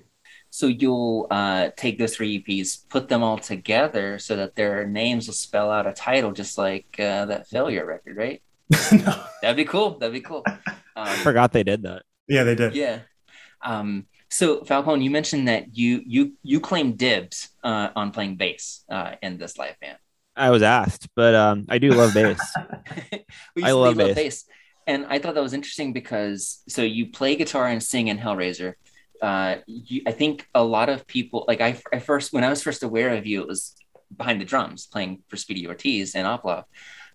So you'll uh, take those three EPs, put them all together so that their names will spell out a title, just like uh, that failure record, right? (laughs) no. That'd be cool. That'd be cool. (laughs) Um, Forgot they did that. Yeah, they did. Yeah. Um, so Falcone, you mentioned that you you you claim dibs uh, on playing bass uh, in this live band. I was asked, but um, I do love bass. (laughs) I love love bass. and I thought that was interesting because so you play guitar and sing in Hellrazor. Uh, you, I think a lot of people like I, I first when I was first aware of you, it was behind the drums playing for Speedy Ortiz and Ovlov.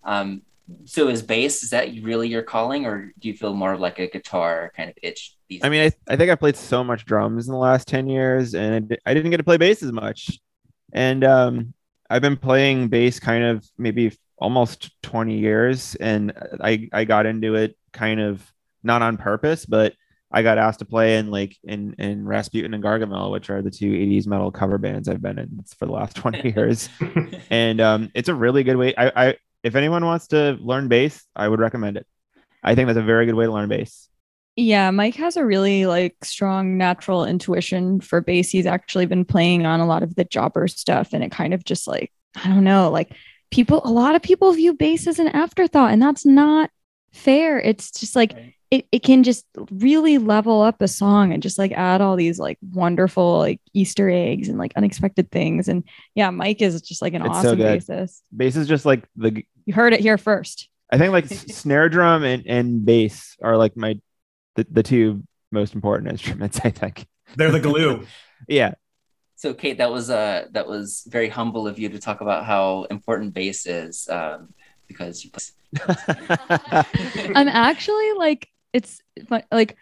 Um, so is bass is that really your calling, or do you feel more of like a guitar kind of itch? These I mean, I, I think I played so much drums in the last 10 years and I I didn't get to play bass as much. And um, I've been playing bass kind of maybe almost 20 years and I I got into it kind of not on purpose, but I got asked to play in like in in Rasputin and Gargamel, which are the two 80s metal cover bands I've been in for the last 20 (laughs) years. and um it's a really good way. I, I if anyone wants to learn bass, I would recommend it. I think that's a very good way to learn bass. Yeah, Mike has a really like strong natural intuition for bass. He's actually been playing on a lot of the jobber stuff and it kind of just like I don't know, like people a lot of people view bass as an afterthought and that's not fair. It's just like Right. It, it can just really level up a song and just like add all these like wonderful like Easter eggs and like unexpected things. And yeah, Mike is just like an It's so awesome good. bassist. Bass is just like the You heard it here first. I think like (laughs) snare drum and, and bass are like my the, the two most important instruments, I think. They're the glue. (laughs) Yeah. So, Kate, that was uh, that was very humble of you to talk about how important bass is, um, because you play. (laughs) I'm actually like it's like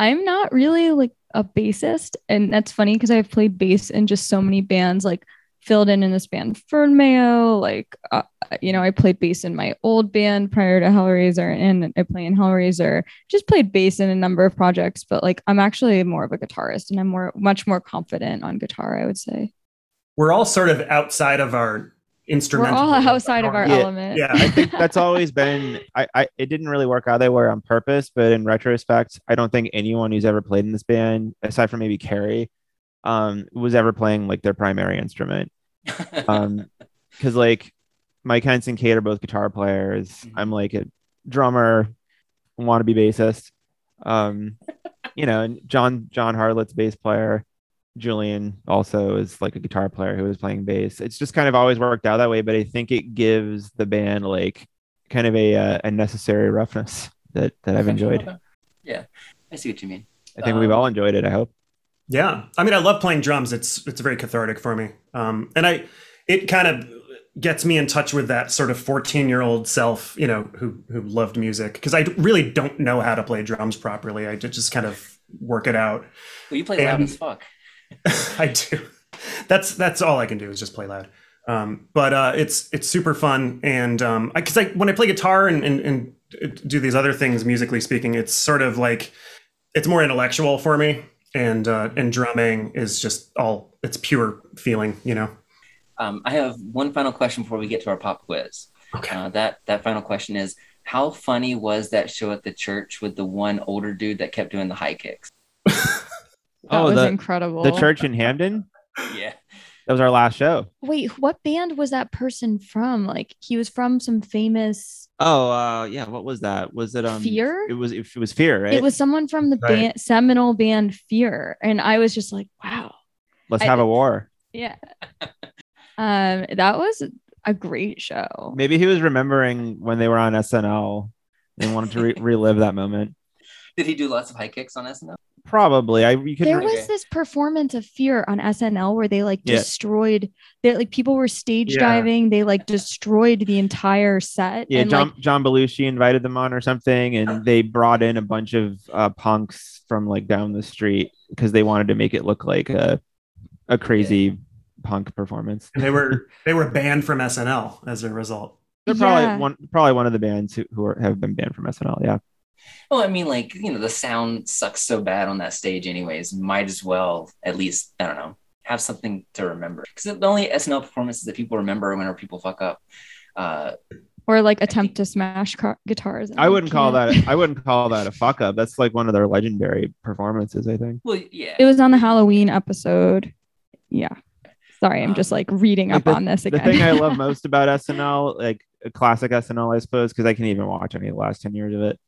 I'm not really like a bassist, and that's funny because I've played bass in just so many bands, like filled in in this band Fern Mayo, like uh, you know I played bass in my old band prior to Hellrazor, and I play in Hellrazor. Just played bass in a number of projects, but like I'm actually more of a guitarist, and I'm more much more confident on guitar. I would say We're all sort of outside of our we're instrumental. all outside of our Yeah, element. yeah, I think that's always been I, I it didn't really work out that way on purpose, but in retrospect, I don't think anyone who's ever played in this band, aside from maybe Carrie, um, was ever playing like their primary instrument. (laughs) Um, because like Mike Henss and Kate are both guitar players. Mhm. I'm like a drummer, wannabe bassist. Um, you know, and John John Hartlett's bass player. Julian also is like a guitar player who was playing bass. It's just kind of always worked out that way, but I think it gives the band like kind of a uh, a necessary roughness that that I've enjoyed. Yeah, I see what you mean. I think we've Um, all enjoyed it. I hope. Yeah, I mean, I love playing drums. It's it's very cathartic for me, um, and I it kind of gets me in touch with that sort of fourteen year old self, you know, who who loved music because I really don't know how to play drums properly. I just kind of work it out. Well, you play loud as fuck. (laughs) I do. That's that's all I can do is just play loud. Um, but uh, it's it's super fun, and um, because I, when I play guitar and, and and do these other things, musically speaking, it's sort of like it's more intellectual for me, and uh, and drumming is just all it's pure feeling, you know. Um, I have one final question before we get to our pop quiz. Okay. Uh, that that final question is: How funny was that show at the church with the one older dude that kept doing the high kicks? (laughs) That oh, was the incredible. the church in Hamden. (laughs) Yeah, That was our last show. Wait, what band was that person from? Like he was from some famous Oh, uh, yeah. What was that? Was it um? Fear? It was. It was fear, right? It was someone from the Right. band seminal band Fear. And I was just like, wow. Let's I- have a war. Yeah. um, that was a great show. Maybe he was remembering when they were on SNL and wanted to re- (laughs) relive that moment. did he do lots of high kicks on SNL? Probably. I you could. There was Okay. this performance of Fear on SNL where they like Yeah. destroyed they like people were stage Yeah. diving, they like destroyed the entire set. yeah, and John like John Belushi invited them on or something, and they brought in a bunch of uh, punks from like down the street because they wanted to make it look like a a crazy punk performance. And they were (laughs) they were banned from SNL as a result. They're probably Yeah. one probably one of the bands who, who are, have been banned from SNL. Yeah. Well, I mean, like you know, the sound sucks so bad on that stage, anyways. Might as well at least I don't know have something to remember because the only SNL performances that people remember are whenever people fuck up. Uh, or like attempt to smash car- guitars. I wouldn't call can't. that I wouldn't call that a (laughs) fuck up. That's like one of their legendary performances, I think. well, yeah, It was on the Halloween episode. Yeah. Sorry, I'm Um, just like reading like up on this The thing I love (laughs) most about SNL, like a classic SNL, I suppose, because I can't even watch any of the last 10 years of it.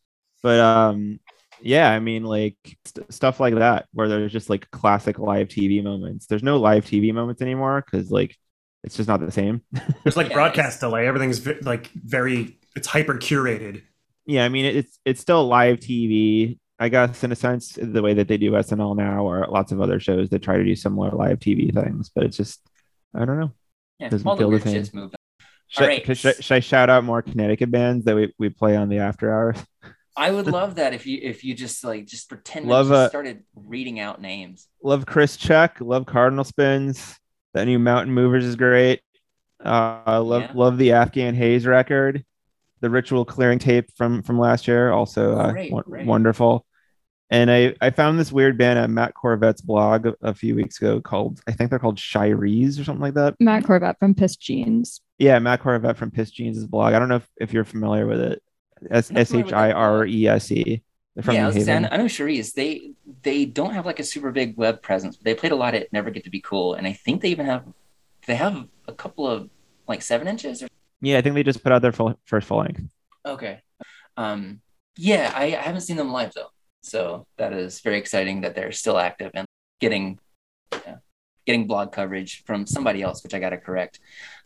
But um, yeah, I mean, like st- stuff like that, where there's just like classic live TV moments. There's no live TV moments anymore because like it's just not the same. (laughs) There's like broadcast delay. Everything's ve- like very it's hyper curated. yeah, I mean, it's it's still live TV, I guess, in a sense, the way that they do SNL now, or lots of other shows that try to do similar live TV things. But it's just, I don't know. yeah, doesn't all the feel the weird same. Should, All right. should, should I shout out more Connecticut bands that we, we play on the after hours? I would love that if you if you just like just pretend Love, minutes just uh, started reading out names. Love Chris Check. Love Cardinal Spins. That new Mountain Movers is great. Uh, I love Yeah. love the Afghan Haze record, the Ritual Clearing tape from from last year, also uh, Great, won- great. wonderful. And I I found this weird band at Matt Korvette's blog a, a few weeks ago called I think they're called Shirese or something like that. Matt Korvette from Pissed Jeans. Yeah, Matt Korvette from Pissed Jeans' blog. I don't know if, if you're familiar with it. S I'm not S familiar H I R E S E. From yeah, I, New was gonna say, I know- Cherise. They they don't have like a super big web presence. They played a lot at Never Get to Be Cool, and I think they even have they have a couple of like seven inches. Or, Yeah, I think they just put out their full, first full length. okay, um, yeah, I, I haven't seen them live though, so that is very exciting that they're still active and getting yeah, getting blog coverage from somebody else, which I got to correct.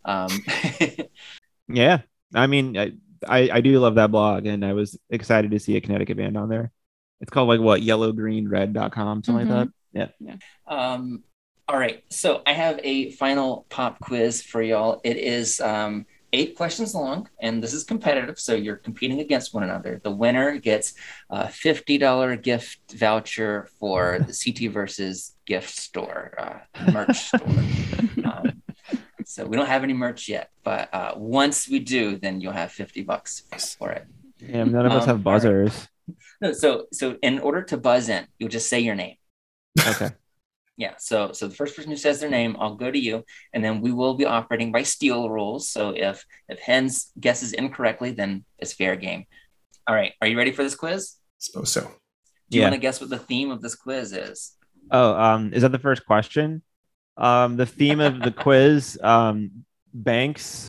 Um, (laughs) Yeah, I mean, I, I I do love that blog, and I was excited to see a Connecticut band on there. It's called like what yellowgreenred.com, something like that. Yeah. Um, all right, so I have a final pop quiz for y'all. It is um, eight questions long, and this is competitive, so you're competing against one another. The winner gets a fifty dollar gift voucher for the CT versus gift store uh, merch store. (laughs) So we don't have any merch yet, but uh, once we do, then you'll have fifty bucks for it. Yeah, none of us Um, have buzzers. (laughs) No, so so in order to buzz in, you'll just say your name. Okay. (laughs) Yeah. So so the first person who says their name, I'll go to you, and then we will be operating by steal rules. So if if Henss guesses incorrectly, then it's fair game. All right. Are you ready for this quiz? I Suppose so. Do you Yeah. want to guess what the theme of this quiz is? Oh, um, is that the first question? Um, the theme of the quiz, um, banks,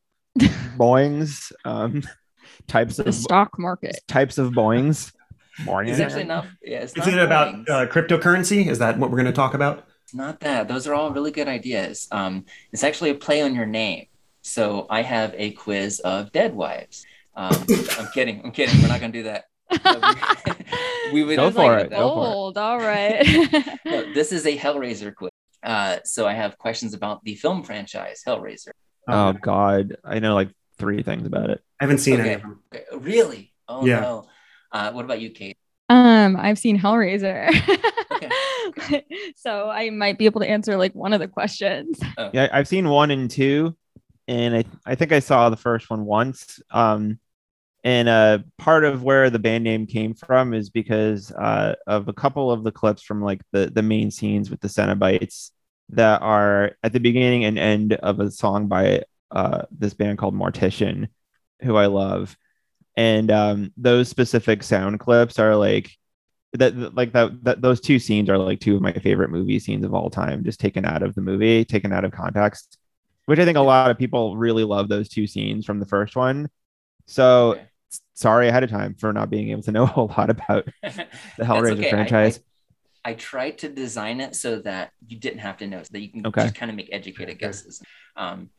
boings, um, types The of stock market. types of boings. Boing. It's actually not. Yeah, it's Is not it about uh, cryptocurrency? Is that what we're going to talk about? Not that. Those are all really good ideas. Um, it's actually a play on your name. So I have a quiz of dead wives. Um, I'm kidding. I'm kidding. We're not gonna do that. (laughs) (laughs) we would Go for that. it. Go for it. All right. (laughs) No, this is a Hellraiser quiz. Uh, so I have questions about the film franchise Hellraiser. Oh God, I know like three things about it. I haven't seen any Okay. of them. Okay, Really? Oh Yeah. no. Uh, what about you, Kate? um, I've seen Hellraiser. Okay. (laughs) so I might be able to answer like one of the questions. Yeah, I've seen one and two, and I I think I saw the first one once. Um, and uh, part of where the band name came from is because uh, of a couple of the clips from like the the main scenes with the Cenobites that are at the beginning and end of a song by uh this band called Mortician, who I love, and um, those specific sound clips are like that like that, that those two scenes are like two of my favorite movie scenes of all time just taken out of the movie taken out of context which i think a lot of people really love those two scenes from the first one. So sorry ahead of time for not being able to know (laughs) a whole lot about (laughs) the That's hellraiser okay. I- franchise I tried to design it so that you didn't have to know, so that you can Okay. just kind of make educated guesses. Um,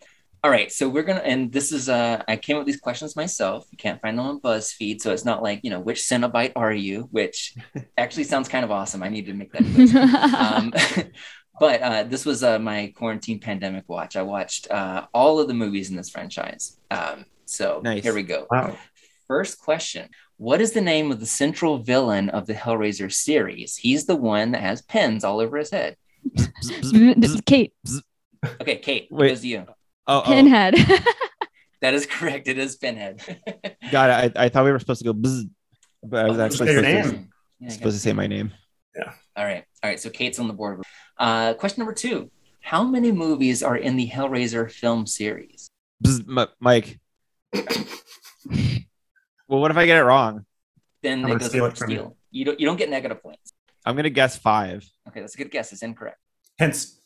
all right, so we're gonna, and this is, uh, I came up with these questions myself. You can't find them on BuzzFeed, so it's not like you know which Cenobite are you, which (laughs) actually sounds kind of awesome. I need to make that. um, but uh, this was uh, my quarantine pandemic watch. I watched uh, all of the movies in this franchise. Um, so Nice. here we go. Wow. First question What is the name of the central villain of the Hellraiser series? He's the one that has pens all over his head. (laughs) Kate, Okay, Kate, Wait. it goes you. oh, oh Pinhead. (laughs) That is correct. It is Pinhead. (laughs) god I, I thought we were supposed to go bzz, but i was Oh, actually say your supposed, to. Yeah, supposed to say my name Yeah. All right. All right. So Kate's on the board. Uh, question number two How many movies are in the Hellraiser film series? Bzz, M- mike (coughs) well what if i get it wrong Then I'm it gonna goes steal it from you. steal. You don't, you don't get negative points. i'm gonna guess five Okay, that's a good guess. It's incorrect. Hence,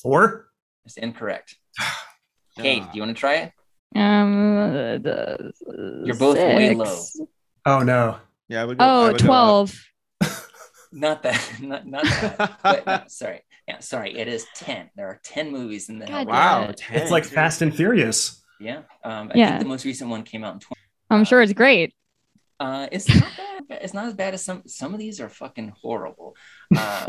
four. It's incorrect. (sighs) Kate, do you want to try it? um, the, You're both way low. Oh no. yeah I would go, I Oh, would go 12. (laughs) Not that. Not, not that. but no, (laughs) sorry. Yeah, sorry. It is 10. There are 10 movies in the God wow 10. It's like Fast and Furious. Yeah. Um, I Yeah. think the most recent one came out in 20. I'm sure it's great. Uh, it's not (laughs) bad. It's not as bad as some. Some of these are fucking horrible. (laughs) Uh,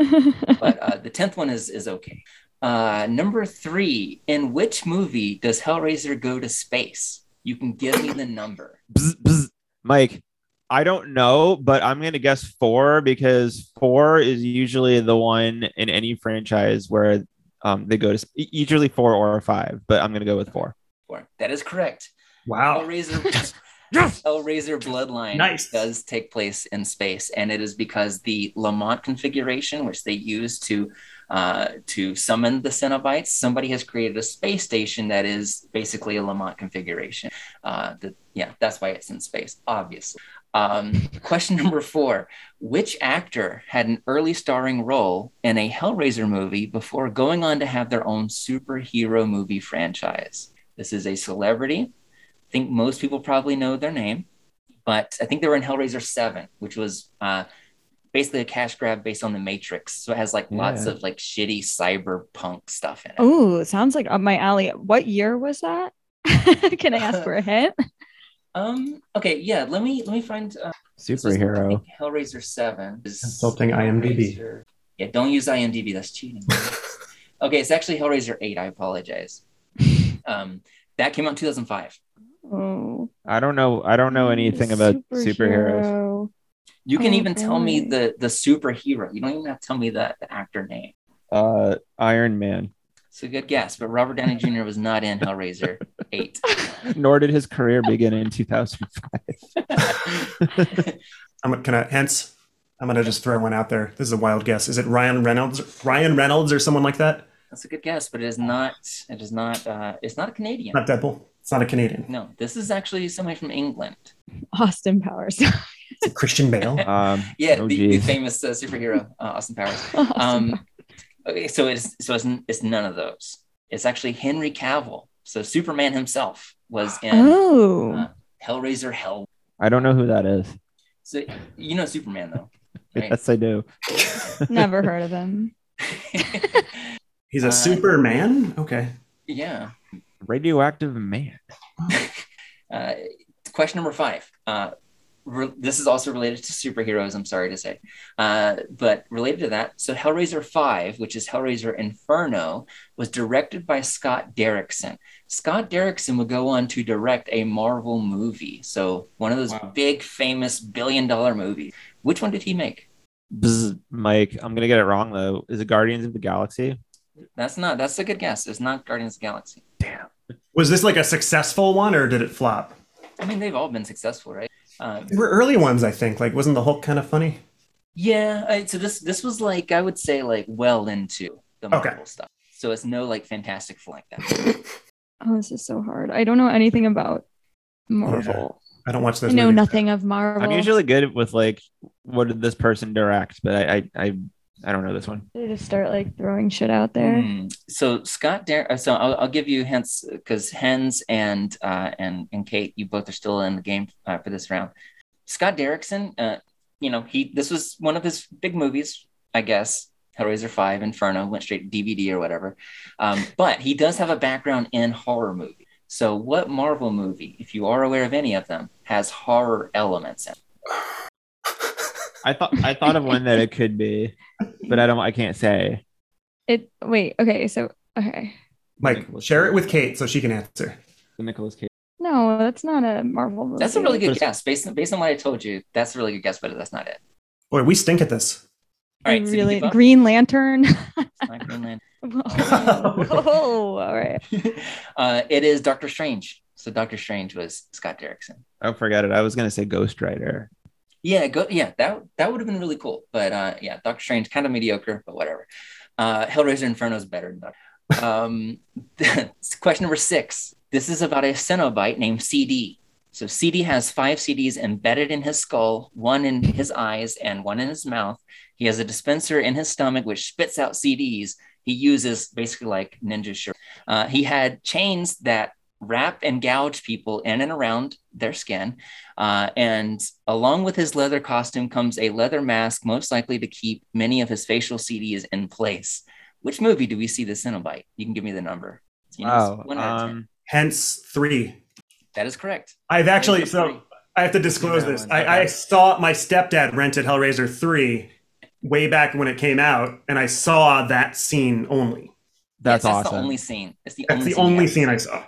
but uh, the tenth one is is okay. Uh, number three. In which movie does Hellraiser go to space? You can give me the number. Bzz, bzz. Mike, I don't know, but I'm going to guess four because four is usually the one in any franchise where um, they go to sp- usually four or five, but I'm going to go with four. Four. That is correct. Wow. Hellraiser (laughs) Yes. Hellraiser Bloodline Nice. does take place in space, and it is because the Lament configuration, which they use to uh, to summon the Cenobites, somebody has created a space station that is basically a Lament configuration. Uh, that yeah, that's why it's in space, obviously. Um, (laughs) question number four: Which actor had an early starring role in a Hellraiser movie before going on to have their own superhero movie franchise? This is a celebrity. I think most people probably know their name, but I think they were in Hellraiser 7, which was uh, basically a cash grab based on the Matrix. So it has like lots of like shitty cyberpunk stuff in it. Oh, sounds like up my alley. What year was that? (laughs) Can I ask for a hint? (laughs) Um. Okay. Yeah. Let me let me find uh, this was, Superhero. think, Hellraiser 7. is Consulting IMDb. Hellraiser- Yeah. Don't use IMDb. That's cheating. (laughs) okay. It's actually Hellraiser 8. I apologize. Um. That came out in 2005. Oh, I don't know. I don't know anything about superheroes. You can Oh, even tell me the the superhero. You don't even have to tell me the, the actor name. Uh, Iron Man. It's a good guess, but Robert Downey Jr. was not in Hellraiser 8. (laughs) Nor did his career begin in 2005. (laughs) I'm gonna hence. I'm gonna just throw one out there. This is a wild guess. Is it Ryan Reynolds? Ryan Reynolds or someone like that? That's a good guess, but it is not. It is not. Uh, it's not a Canadian. Not Deadpool. It's not a Canadian. No, this is actually somebody from England. Austin Powers. (laughs) Christian Bale. (laughs) Um, Yeah, oh, the, the famous uh, superhero uh, Austin Powers. (laughs) Austin Um, okay, so it's so it's, it's none of those. It's actually Henry Cavill. So Superman himself was in oh, uh, Hellraiser Hell. I don't know who that is. So you know Superman though, right? Yes, I do. never heard of him. He's a Uh, Superman. Okay. yeah. Radioactive man. (laughs) Uh, question number five. Uh, re- this is also related to superheroes, I'm sorry to say. Uh, but related to that, so Hellraiser 5, which is Hellraiser Inferno, was directed by Scott Derrickson. Scott Derrickson would go on to direct a Marvel movie. So one of those Wow. big, famous billion dollar movies. Which one did he make? Bzz, Mike, I'm gonna get it wrong though. Is it Guardians of the Galaxy? That's not, that's a good guess. It's not Guardians of the Galaxy. Damn. Was this like a successful one or did it flop? I mean, they've all been successful, right? Uh, They were early ones, I think. Like, wasn't the Hulk kind of funny? Yeah, I, so this this was like I would say like well into the Okay. Marvel stuff. So it's no like Fantastic Four like that. (laughs) Oh, this is so hard. I don't know anything about Marvel. I don't watch those. I know movies. nothing of Marvel. I'm usually good with like, what did this person direct? But I, I, I, I don't know this one. They just start like throwing shit out there. Hmm. So Scott, Dar- uh, so I'll, I'll give you hints because Henss and uh, and and Kate, you both are still in the game uh, for this round. Scott Derrickson, uh, you know he this was one of his big movies, I guess. Hellraiser Five, Inferno went straight DVD or whatever. Um, but he does have a background in horror movies. So what Marvel movie, if you are aware of any of them, has horror elements in? it? (sighs) (sighs) I thought, I thought of one that it could be, but I don't, I can't say. It wait, okay, so okay. Mike, share it with Kate so she can answer. The Nicolas Cage. No, that's not a Marvel movie. That's a really good guess. Based on, based on what I told you, that's a really good guess, but that's not it. Boy, we stink at this. All right, so you really keep up? Green Lantern. Not Greenland. (laughs) oh, all right. (laughs) uh, it is Doctor Strange. So Doctor Strange was Scott Derrickson. Oh, forget it. I was gonna say Ghost Rider. Yeah, go. Yeah, that that would have been really cool. But uh, yeah, Doctor Strange kind of mediocre, but whatever. Uh, Hellraiser Inferno is better. Um, (laughs) question number six. This is about a Cenobite named CD. So CD has five CDs embedded in his skull, one in his eyes and one in his mouth. He has a dispenser in his stomach which spits out CDs. He uses basically like ninja shirt. Uh, he had chains that wrap and gouge people in and around their skin. Uh, and along with his leather costume comes a leather mask, most likely to keep many of his facial CDs in place. Which movie do we see the Cenobite? You can give me the number. You know, Wow. it's one out of 10. Um, Henss three. that is correct. I've actually so three. I have to disclose this. one. I, I saw my stepdad rented Hellraiser three way back when it came out, and I saw that scene only. that's Yes, awesome. the only scene. It's the That's only the scene only scene I saw.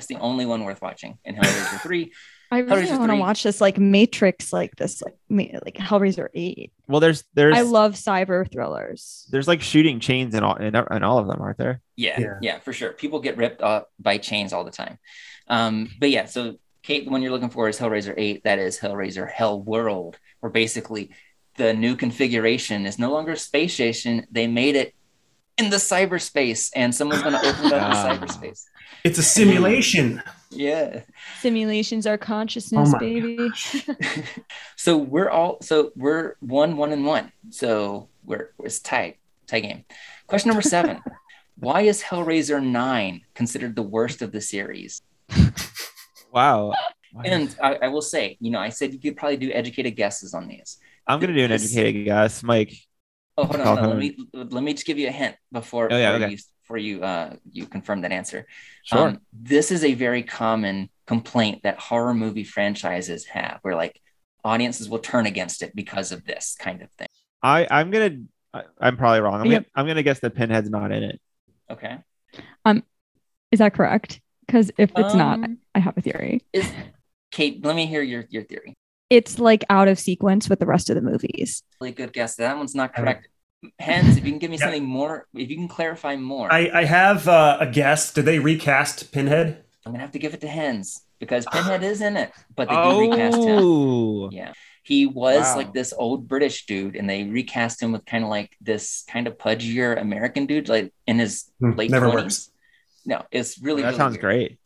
That's the only one worth watching in Hellraiser (sighs) 3. I really Hellraiser want to watch this like Matrix, like this, like ma- like Hellraiser Eight. Well, there's there's I love cyber thrillers. there's like shooting chains in all in, in all of them, aren't there? Yeah, Yeah. yeah, for sure. People get ripped up by chains all the time. Um, but yeah, so Kate, the one you're looking for is Hellraiser 8. That is Hellraiser Hell World, where basically the new configuration is no longer a space station. They made it in the cyberspace, and someone's going to open it up in Ah. cyberspace. It's a simulation. Yeah. Simulations are consciousness, my baby. (laughs) so we're all so we're one, one, and one. So we're it's tight, tie game. Question number seven. (laughs) Why is Hellraiser 9 considered the worst of the series? Wow. And I, I will say, you know, I said you could probably do educated guesses on these. I'm gonna do an educated guess, Mike. Oh, hold on, Call hold on. Let me let me just give you a hint before, Oh, yeah, before okay. you before you uh you confirm that answer. Sure. Um, this is a very common complaint that horror movie franchises have, where like audiences will turn against it because of this kind of thing. I I'm gonna I, I'm probably wrong. I'm Yep. gonna, I'm gonna guess that Pinhead's not in it. Okay. Um, Is that correct? Because if it's not, Um, I have a theory. is Kate, let me hear your your theory. It's like out of sequence with the rest of the movies. Really good guess. That one's not correct. Hans, if you can give me Yeah. something more, if you can clarify more, I, I have uh, a guess. Did they recast Pinhead? I'm gonna have to give it to Henss because Pinhead is in it, but they do recast him. Oh, Yeah. He was Wow. like this old British dude, and they recast him with kind of like this kind of pudgier American dude, like in his Hmm, late never 20s. works. No, it's really that really sounds weird. great.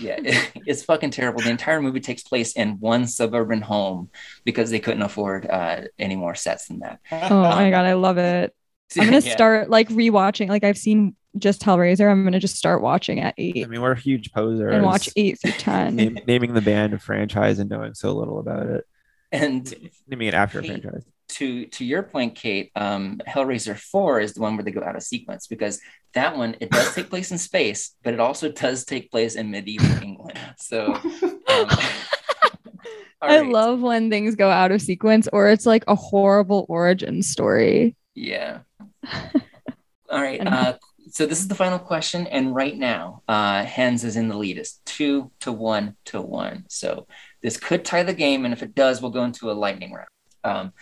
Yeah, (laughs) it's fucking terrible. The entire movie takes place in one suburban home because they couldn't afford uh, any more sets than that. Oh my god, I love it. (laughs) I'm gonna Yeah. start like rewatching. Like I've seen just Hellraiser. I'm gonna just start watching at eight I mean, we're huge posers. and watch eight through (laughs) ten. Name, naming the band a franchise and knowing so little about it. And Naming it after a franchise. To to your point, Kate, um, Hellraiser Four is the one where they go out of sequence because that one it does take place in space, but it also does take place in medieval (laughs) England. So, (laughs) um, all (laughs) I right. love when things go out of sequence or it's like a horrible origin story. Yeah. All right. Uh, so this is the final question, and right now, uh, Henss is in the lead. It's two to one to one. So this could tie the game, and if it does, we'll go into a lightning round. Um,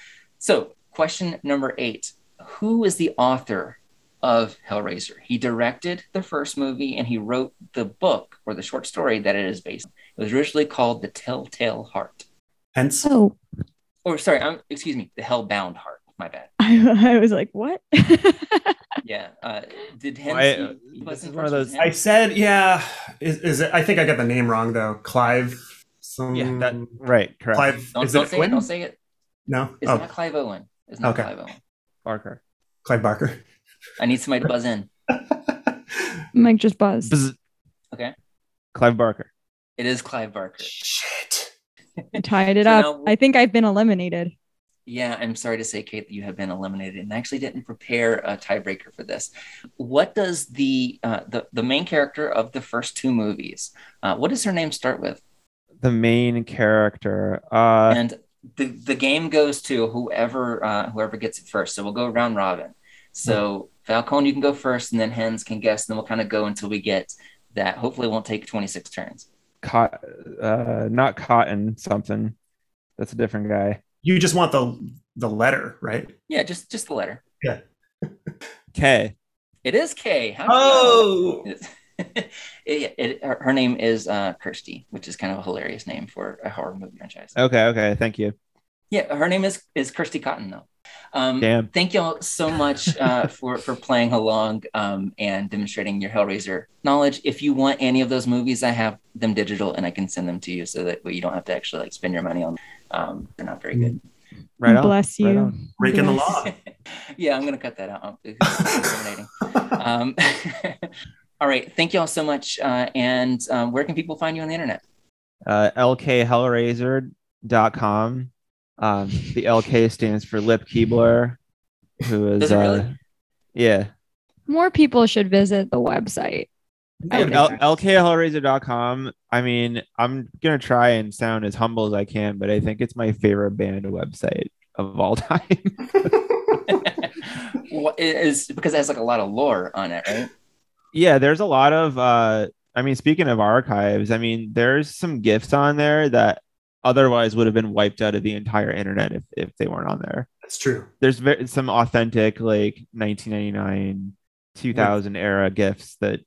so question number eight: Who is the author of Hellraiser? He directed the first movie, and he wrote the book or the short story that it is based. on. It was originally called The Telltale Heart, Henss, Oh, or sorry, I'm excuse me, The Hellbound Heart. My bad. I, (laughs) I was like, what? (laughs) Yeah. Uh, did Henss? Why- you- you this is one of those- I said, yeah. Is, is it? I think I got the name wrong though. Clive. Some, Yeah, that right, correct. Clive. Don't, is don't it say Quinn? it. Don't say it. No. It's oh, not Clive Owen. It's not Okay. Clive Owen. Barker. Clive Barker. I need somebody to buzz in. (laughs) Mike just buzzed. Bzz. Okay. Clive Barker. It is Clive Barker. Shit. I (laughs) tied it So up. now- I think I've been eliminated. Yeah, I'm sorry to say, Kate, that you have been eliminated, and I actually didn't prepare a tiebreaker for this. What does the uh, the the main character of the first two movies? Uh, what does her name start with? The main character. Uh and the the game goes to whoever uh, whoever gets it first. So we'll go round robin. So Falcone, you can go first, and then Henss can guess, and then we'll kind of go until we get that. Hopefully, it won't take 26 turns. cot uh not cotton something. That's a different guy. You just want the the letter, right? Yeah, just just the letter. Yeah. K. It is K. How Oh. you know? (laughs) it, it, her, her name is uh, Kirsty, which is kind of a hilarious name for a horror movie franchise. Okay, okay, thank you. Yeah, her name is is Kirsty Cotton though. Um, Damn. Thank y'all so much uh, (laughs) for for playing along um, and demonstrating your Hellraiser knowledge. If you want any of those movies, I have them digital and I can send them to you so that way you don't have to actually like spend your money on. Um, they're not very good. Right on. Bless right you. on. Breaking the law. (laughs) yeah, I'm gonna cut that out. Um, all right, thank y'all so much. Uh, and um, where can people find you on the internet? Uh lkhellrazor.com. Um the LK stands for Lip Keebler, who is Does it uh really? yeah. More people should visit the website. I would L- lkhellrazor.com. I mean, I'm gonna try and sound as humble as I can, but I think it's my favorite band website of all time. (laughs) What is because it has like a lot of lore on it, right? Yeah, there's a lot of uh I mean, speaking of archives, I mean, there's some gifts on there that otherwise would have been wiped out of the entire internet if, if they weren't on there. That's true. There's ve- some authentic like 1999, 2000 era gifts that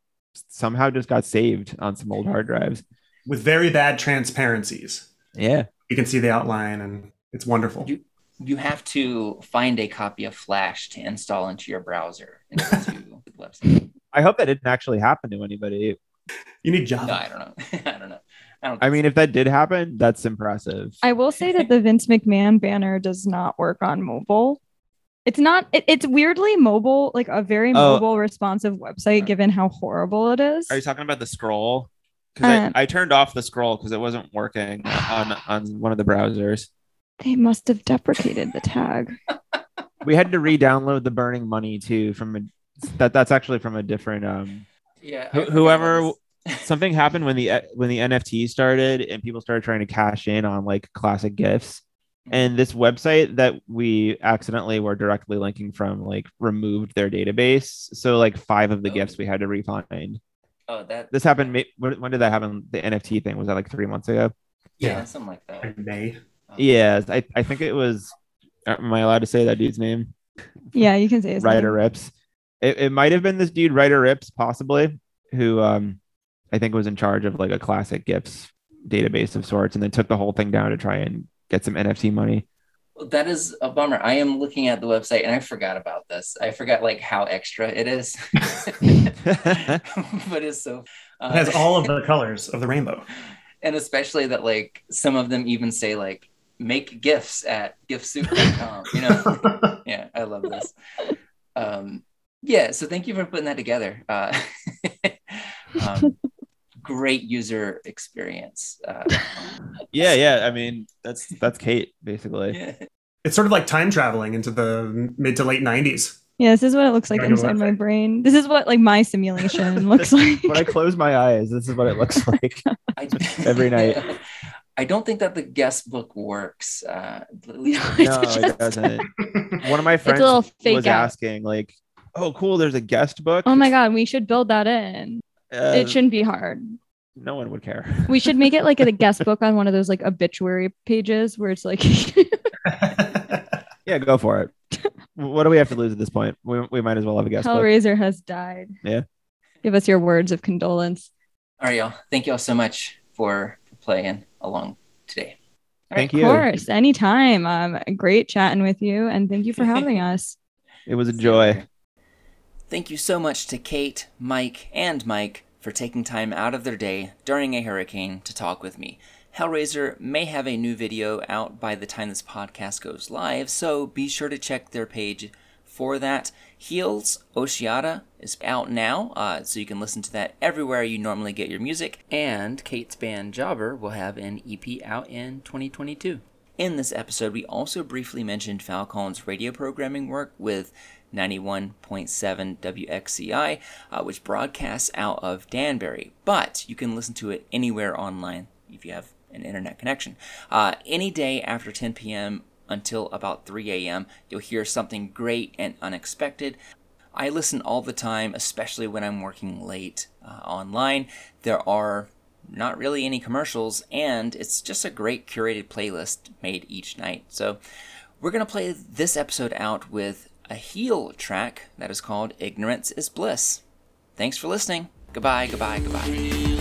somehow just got saved on some old hard drives. With very bad transparencies. Yeah. You can see the outline and it's wonderful. You- You have to find a copy of Flash to install into your browser and go the (laughs) website. I hope that didn't actually happen to anybody. You need Java. No, I don't know. (laughs) I don't know. I don't. I mean, if that did happen, that's impressive. I will say that the Vince McMahon banner does not work on mobile. It's not. It, it's weirdly mobile, like a very Oh. mobile, responsive website, given how horrible it is. Are you talking about the scroll? Because Um, I, I turned off the scroll because it wasn't working on on one of the browsers. They must have deprecated the tag. (laughs) We had to re-download the Burning Money too from a that that's actually from a different um yeah. who- I- I whoever (laughs) something happened when the when the NFT started and people started trying to cash in on like classic gifts. And this website that we accidentally were directly linking from like removed their database. So like five of the Oh. gifts we had to refind. this. Oh, that. This happened. ma- When when did that happen? The NFT thing was that like three months ago? Yeah, Yeah. something like that. In May. Um, Yeah, I, I think it was. Am I allowed to say that dude's name? Yeah, you can say his Ryder name. Rips. It, it might have been this dude, Writer Rips, possibly, who um I think was in charge of like a classic GIFs database of sorts, and then took the whole thing down to try and get some NFT money. That is a bummer. I am looking at the website and I forgot about this. I forgot like how extra it is. (laughs) but it's so. Uh, It has (laughs) all of the colors of the rainbow. and especially that like some of them even say like make GIFs at giftsuit.com. You know. (laughs) yeah, I love this. Um, yeah, so thank you for putting that together. Uh, (laughs) um, great user experience. Uh, (laughs) yeah, yeah. I mean, that's that's Kate basically. yeah. It's sort of like time traveling into the mid to late 90s. Yeah, this is what it looks like inside my brain. This is what like my simulation (laughs) looks like. when I close my eyes, this is what it looks like. I, Every night. I don't think that the guest book works. Uh, No, it doesn't. One of my friends little was out. asking, like, "Oh, cool, there's a guest book." Oh my god, we should build that in. Uh, it shouldn't be hard. No one would care. We should make it like a guest (laughs) book on one of those like obituary pages where it's like (laughs) Yeah, go for it. what do we have to lose at this point? We, we might as well have a guest book. Hellrazor has died. Yeah. Give us your words of condolence. All right, y'all. Thank y'all so much for, for playing along today. All Thank Of you. Of course, anytime. Um, great chatting with you, and thank you for having us. (laughs) It was a joy. Thank you so much to Kate, Mike, and Mike for taking time out of their day during a hurricane to talk with me. Hellrazor may have a new video out by the time this podcast goes live, so be sure to check their page for that. Heele's Oceata is out now, uh, so you can listen to that everywhere you normally get your music. And Kate's band Jobber will have an EP out in 2022. In this episode, we also briefly mentioned Falcone's radio programming work with 91.7 WXCI, uh, which broadcasts out of Danbury, but you can listen to it anywhere online if you have an internet connection. Uh, any day after 10 p.m. until about 3 a.m., you'll hear something great and unexpected. I listen all the time, especially when I'm working late uh, online. There are not really any commercials, and it's just a great curated playlist made each night. So, we're going to play this episode out with a Heele track that is called Ignorance is Bliss. Thanks for listening. Goodbye, goodbye, goodbye.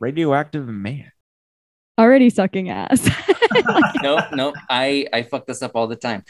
Radioactive man. Already sucking ass. (laughs) nope, nope. I, I fuck this up all the time.